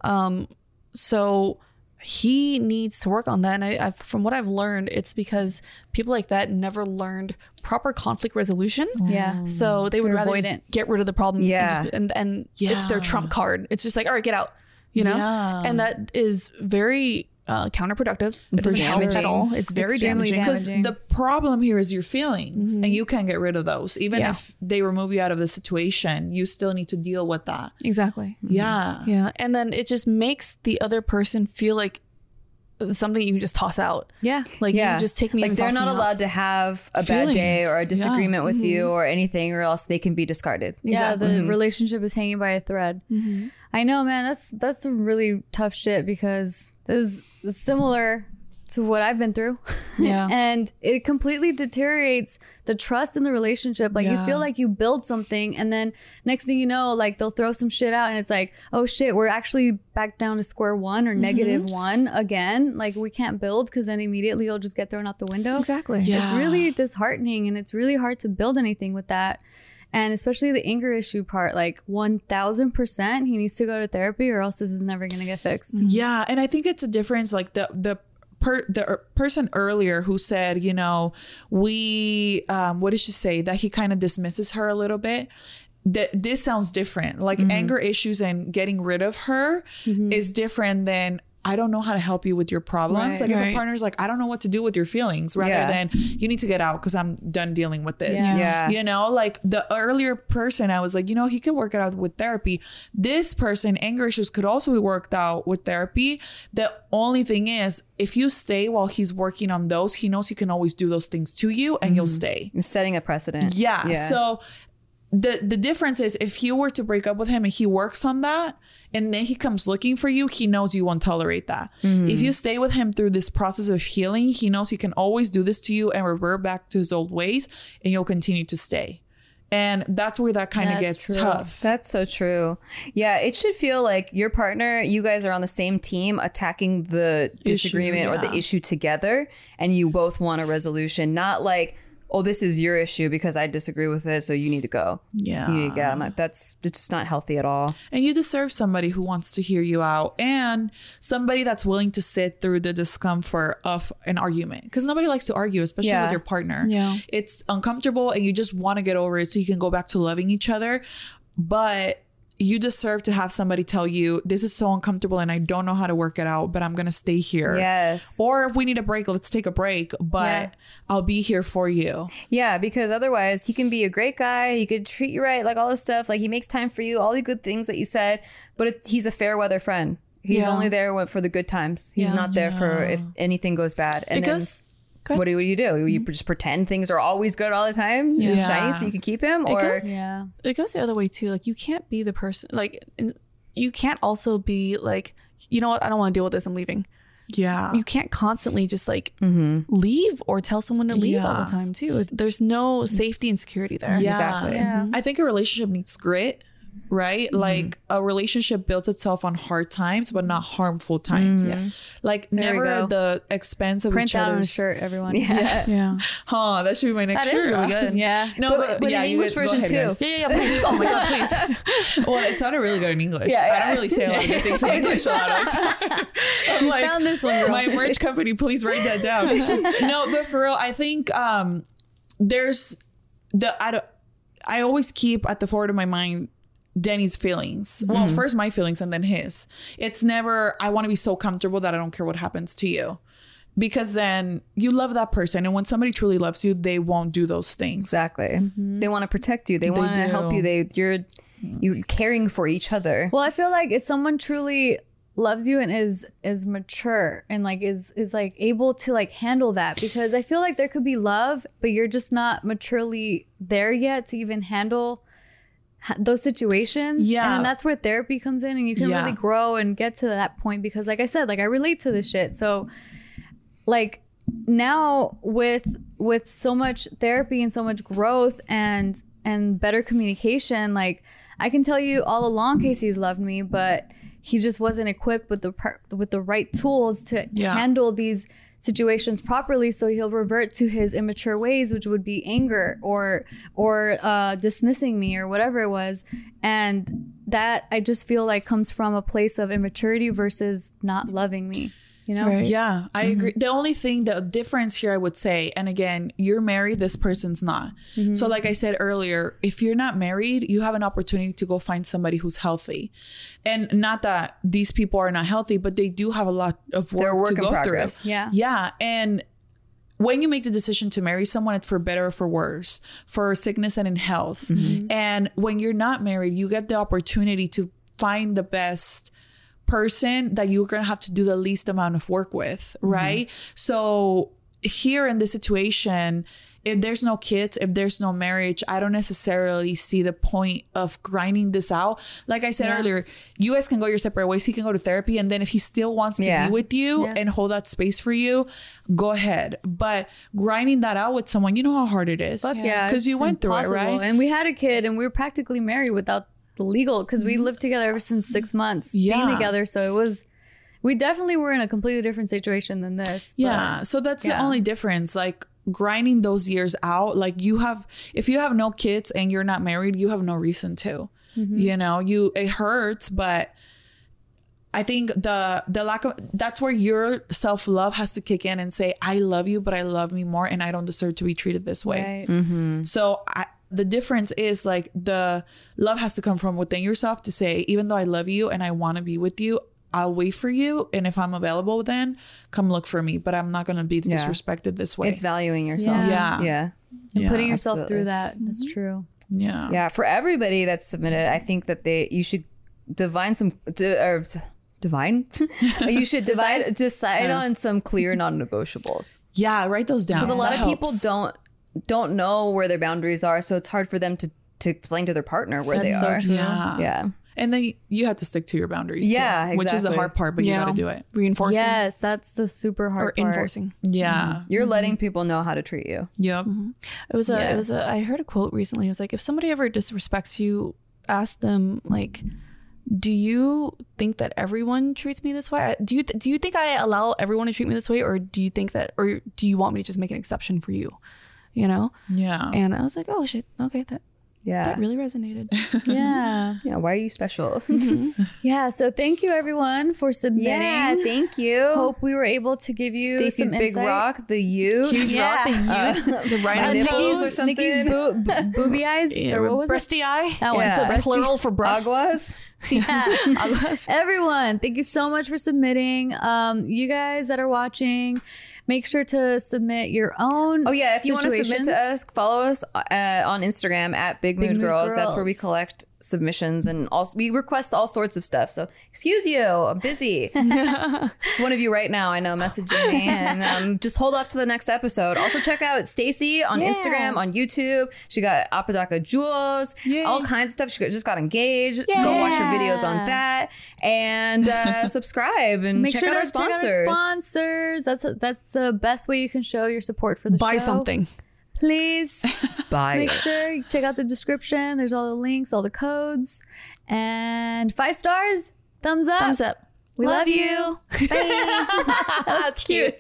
Um, so he needs to work on that. And I, I've, from what I've learned, it's because people like that never learned proper conflict resolution. Yeah. So they would They're rather just get rid of the problem. and Yeah. just- And and, it's their trump card. It's just like, all right, get out. You know, Yeah. and that is very uh, counterproductive. It doesn't help at all. It's very Extremely damaging. because the problem here is your feelings and you can't get rid of those even Yeah. if they remove you out of the situation you still need to deal with that Exactly. yeah Yeah, and then it just makes the other person feel like something you can just toss out. Yeah. Like yeah. you just take me like they're not me out. allowed to have a bad day or a Yeah. disagreement with you mm-hmm. or anything or else they can be discarded. Yeah, the mm-hmm. relationship is hanging by a thread. Mm-hmm. I know, man. That's that's some really tough shit because this is similar to what I've been through. Yeah. and it completely deteriorates the trust in the relationship. Like you feel like you build something, and then next thing you know, like they'll throw some shit out, and it's like, oh shit, we're actually back down to square one or negative mm-hmm. one again. Like we can't build because then immediately you'll just get thrown out the window. Exactly. Yeah. It's really disheartening and it's really hard to build anything with that. And especially the anger issue part, like 1000%, he needs to go to therapy or else this is never going to get fixed. Yeah, and I think it's a difference. Like the the per the er- person earlier who said, you know, we um, what did she say that he kind of dismisses her a little bit. That this sounds different. Like anger issues and getting rid of her is different than. I don't know how to help you with your problems. Right. like if a partner's like, I don't know what to do with your feelings, rather Yeah. than you need to get out because I'm done dealing with this. Yeah. Yeah. You know, like the earlier person, I was like, you know, he could work it out with therapy. This person, anger issues could also be worked out with therapy. The only thing is, if you stay while he's working on those, he knows he can always do those things to you and you'll mm-hmm. stay. Setting a precedent. Yeah. So the the difference is if you were to break up with him and he works on that and then he comes looking for you, he knows you won't tolerate that. If mm-hmm. you stay with him through this process of healing, he knows he can always do this to you and revert back to his old ways and you'll continue to stay. And that's where that kind of gets true. tough. That's so true. Yeah, it should feel like your partner, you guys are on the same team attacking the disagreement or the issue together and you both want a resolution, not like, oh, this is your issue because I disagree with it, so you need to go. Yeah. You need to get out. I'm like, that's it's just not healthy at all. And you deserve somebody who wants to hear you out and somebody that's willing to sit through the discomfort of an argument. Because nobody likes to argue, especially Yeah. with your partner. Yeah. It's uncomfortable and you just want to get over it so you can go back to loving each other. But you deserve to have somebody tell you, this is so uncomfortable and I don't know how to work it out, but I'm going to stay here. Yes. Or if we need a break, let's take a break, but Yeah. I'll be here for you. Yeah, because otherwise he can be a great guy. He could treat you right, like all this stuff. Like he makes time for you, all the good things that you said. But it, he's a fair weather friend. He's Yeah. only there for the good times. He's Yeah. not there for if anything goes bad. And It then goes. go ahead. what do you do? You mm-hmm. just pretend things are always good all the time, Yeah. shiny, so you can keep him, or goes- Yeah. it goes the other way too. Like you can't be the person. Like you can't also be like, you know what? I don't want to deal with this. I'm leaving. Yeah. You can't constantly just like mm-hmm. leave or tell someone to leave all the time too. There's no safety and security there. Yeah. Exactly. Yeah. I think a relationship needs grit right? Like a relationship built itself on hard times, but not harmful times. Yes. Like There never at the expense of Print each that on a shirt, everyone. Yeah. Yeah. Huh, that should be my next That shirt. is really good. Yeah. No, But- but, but yeah, you English version too. guys. Yeah, yeah, yeah. Please. Oh my god, please. Well, it sounded really good in English. Yeah, I don't really say a lot of things in English a lot of the time. I'm like, Found this one, girl. my merch company, please write that down. no, but for real, I think um there's the I don't I always keep at the forward of my mind Denny's feelings. Well, Mm-hmm. first my feelings and then his. It's never I want to be so comfortable that I don't care what happens to you. Because then you love that person and when somebody truly loves you, they won't do those things. Exactly. They want to protect you. They, want to help you. They you're you caring for each other. Well, I feel like if someone truly loves you and is is mature and like is is like able to like handle that because I feel like there could be love, but you're just not maturely there yet to even handle ha- those situations. Yeah. And then that's where therapy comes in and you can Yeah. really grow and get to that point because like I said, like I relate to this shit. So like now with with so much therapy and so much growth and and better communication like i can tell you all along casey's loved me but he just wasn't equipped with the with the right tools to Yeah. handle these situations properly so he'll revert to his immature ways which would be anger or or uh, dismissing me or whatever it was. And that i just feel like comes from a place of immaturity versus not loving me you know Right. Yeah, I Mm-hmm. agree. The only thing, the difference here, I would say, and again, you're married, this person's not. Mm-hmm. So, like I said earlier, if you're not married, you have an opportunity to go find somebody who's healthy. And not that these people are not healthy, but they do have a lot of work work to go progress. through. Yeah. Yeah. And when you make the decision to marry someone, it's for better or for worse, for sickness and in health. Mm-hmm. And when you're not married, you get the opportunity to find the best person that you're going to have to do the least amount of work with, mm-hmm. right? So here in this situation, if there's no kids, if there's no marriage, I don't necessarily see the point of grinding this out. Like I said Yeah. earlier, you guys can go your separate ways. He can go to therapy. And then if he still wants to Yeah. be with you Yeah. and hold that space for you, go ahead. But grinding that out with someone, you know how hard it is. Fuck yeah, Because you it's went through it, right? And we had a kid, and we were practically married without the legal because we mm-hmm. lived together ever since six mm-hmm. months being together. So it was, we definitely were in a completely different situation than this. but- Yeah. So that's the only difference. Like grinding those years out, like you have, if you have no kids and you're not married, you have no reason to. Mm-hmm. You know, you it hurts, but I think the the lack of that's where your self love has to kick in and say, I love you, but I love me more, and I don't deserve to be treated this way. Right. Mm-hmm. So I, the difference is like the love has to come from within yourself to say, even though I love you and I want to be with you, I'll wait for you. And if I'm available, then come look for me. But I'm not going to be Yeah. disrespected this way. It's valuing yourself. Yeah. Yeah. Yeah. And Yeah, putting yourself absolutely. through that. That's mm-hmm. true. yeah. Yeah, for everybody that's submitted, I think that they you should divine some di- or t- divine. you should decide decide on some clear non-negotiables Yeah. Write those down. because a lot That of people don't don't know where their boundaries are, so it's hard for them to to explain to their partner where That's they so are. true. Yeah. Yeah, And then you have to stick to your boundaries. too, Yeah, Which is the hard part, but you got to do it. Reinforcing Yes, that's the super hard or part. enforcing. Yeah. Mm-hmm. you're mm-hmm. letting people know how to treat you. Yep. Mm-hmm. It was a. It was Yes. a. I heard a quote recently. It was like, if somebody ever disrespects you, ask them like, "Do you think that everyone treats me this way? Do you th- do you think I allow everyone to treat me this way, or do you think that, or do you want me to just make an exception for you? You know?" Yeah. And I was like, "Oh shit, okay, that Yeah, that really resonated." Yeah. yeah. Why are you special? Yeah. So thank you everyone for submitting. yeah, thank you. Hope we were able to give you Stacy's some big insight. rock, the you. Huge Yeah. rock, the youth, the Uh, right nipples nipples, or something. Nikki's boo- b- booby eyes. or what was it? breasty eye. That one. So breasty- Plural for breasts. Aguas. Yeah. Everyone, thank you so much for submitting. Um, you guys that are watching, make sure to submit your own. Oh yeah, if you want to submit to us, follow us uh, on Instagram at Big, Big Mood, Mood Girls. That's where we collect submissions and also we request all sorts of stuff. So excuse you, I'm busy. it's one of you right now. I know messaging me, and um, just hold off to the next episode. Also check out Stacy on Yeah. Instagram, on YouTube. She got Apodaca Jewels, all kinds of stuff. She just got engaged. Go watch her videos on that and uh, subscribe and Make check sure out to our sponsors. check out our sponsors. That's that's the best way you can show your support for the Buy show. something. Please Buy make sure you check out the description. There's all the links, all the codes, and five stars, thumbs up. Thumbs up. We love, Love you. Bye. that was cute.